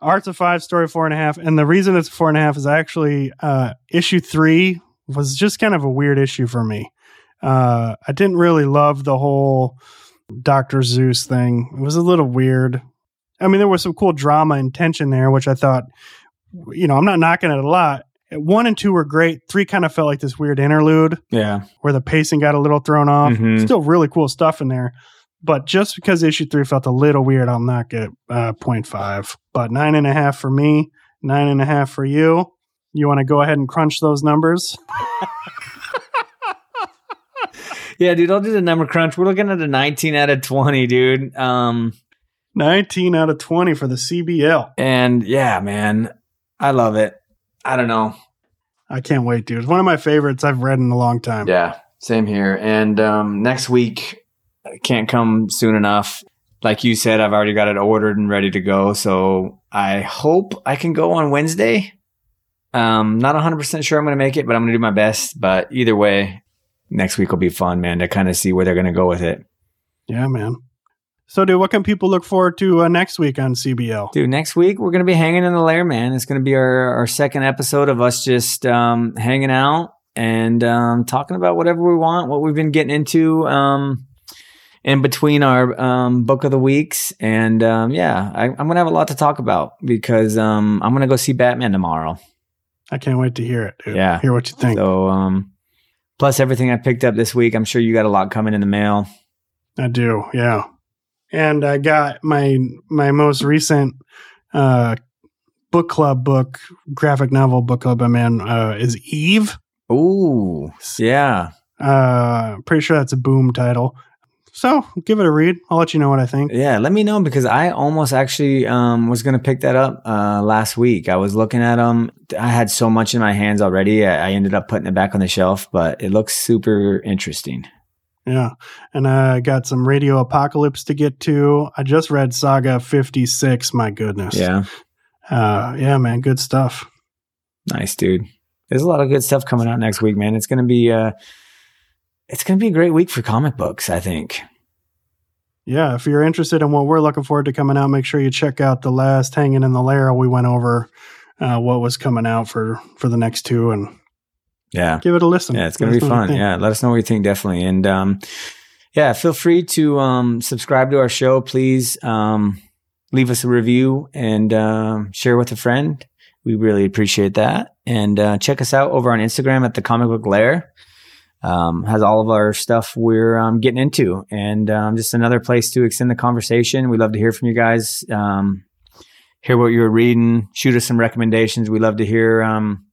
Art's a five, story four and a half. And the reason it's four and a half is actually uh, issue three was just kind of a weird issue for me. Uh, I didn't really love the whole Dr. Zeus thing. It was a little weird. I mean, there was some cool drama and tension there, which I thought, you know, I'm not knocking it a lot. One and two were great. Three kind of felt like this weird interlude Yeah. where the pacing got a little thrown off. Mhm. Still really cool stuff in there. But just because issue three felt a little weird, I'll knock it uh, 0.5. But nine and a half for me, nine and a half for you. You want to go ahead and crunch those numbers? Yeah, dude, I'll do the number crunch. We're looking at a 19 out of 20, dude. Um, 19 out of 20 for the CBL. and yeah, man, I love it. I don't know. I can't wait, dude. It's one of my favorites I've read in a long time. Yeah, same here. And um, next week can't come soon enough. Like you said, I've already got it ordered and ready to go. So I hope I can go on Wednesday. Um, not 100% sure I'm going to make it, but I'm going to do my best. But either way, next week will be fun, man, to kind of see where they're going to go with it. Yeah, man. So, dude, what can people look forward to uh, next week on CBL? Dude, next week we're gonna be hanging in the lair, man. It's gonna be our, our second episode of us just um, hanging out and um, talking about whatever we want, what we've been getting into um, in between our um, book of the weeks. And um, yeah, I, I'm gonna have a lot to talk about because um, I'm gonna go see Batman tomorrow. I can't wait to hear it, dude. Yeah. Hear what you think. So um, plus everything I picked up this week, I'm sure you got a lot coming in the mail. I do, yeah. And I got my my most recent uh book club book, graphic novel book club I'm in uh is Eve. Ooh, yeah. Uh pretty sure that's a boom title. So give it a read. I'll let you know what I think. Yeah, let me know because I almost actually um, was going to pick that up uh, last week. I was looking at them. I had so much in my hands already. I, I ended up putting it back on the shelf, but it looks super interesting. Yeah. And I got some Radio Apocalypse to get to. I just read Saga 56. My goodness. Yeah, Uh yeah, man, good stuff. nice, dude. There's a lot of good stuff coming out next week, man. It's going to be uh, it's going to be a great week for comic books. I think. Yeah, if you're interested in what we're looking forward to coming out, make sure you check out the last Hanging in the Lair. We went over uh, what was coming out for for the next two and Yeah, give it a listen. Yeah, it's gonna be us know what you fun. Yeah, let us know what you think definitely, and um, yeah, feel free to um, subscribe to our show. Please um, leave us a review and um, share with a friend. We really appreciate that. And uh, check us out over on Instagram at the Comic Book Lair. Um, has all of our stuff we're um, getting into, and um, just another place to extend the conversation. We love to hear from you guys. Um, hear what you're reading. Shoot us some recommendations. We love to hear um,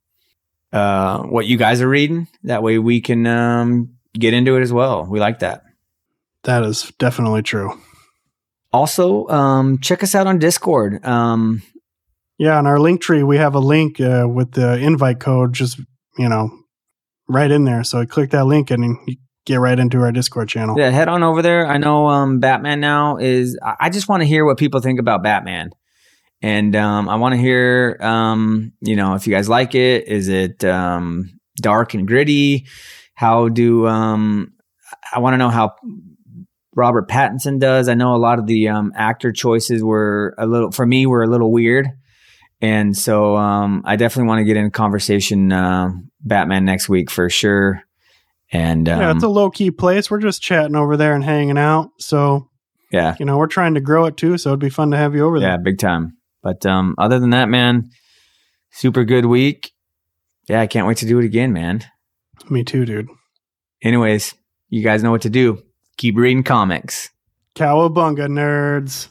uh, what you guys are reading. That way we can um, get into it as well. We like that. That is definitely true. Also, um, check us out on Discord. Um, Yeah, on our link tree, we have a link uh, with the invite code, just you know, right in there. So click that link and you get right into our Discord channel. yeah, head on over there. I know um, Batman now is. I just want to hear what people think about Batman, and um, I want to hear, um, you know, if you guys like it. Is it um, dark and gritty? How do um, I want to know how Robert Pattinson does? I know a lot of the um, actor choices were a little for me were a little weird. And so um, I definitely want to get in conversation uh, Batman next week for sure. And um, yeah, it's a low key place. We're just chatting over there and hanging out. So yeah, you know, we're trying to grow it too. So it'd be fun to have you over yeah, there. Yeah, big time. But um, other than that, man, super good week. Yeah, I can't wait to do it again, man. Me too, dude. Anyways, you guys know what to do. Keep reading comics. Cowabunga nerds.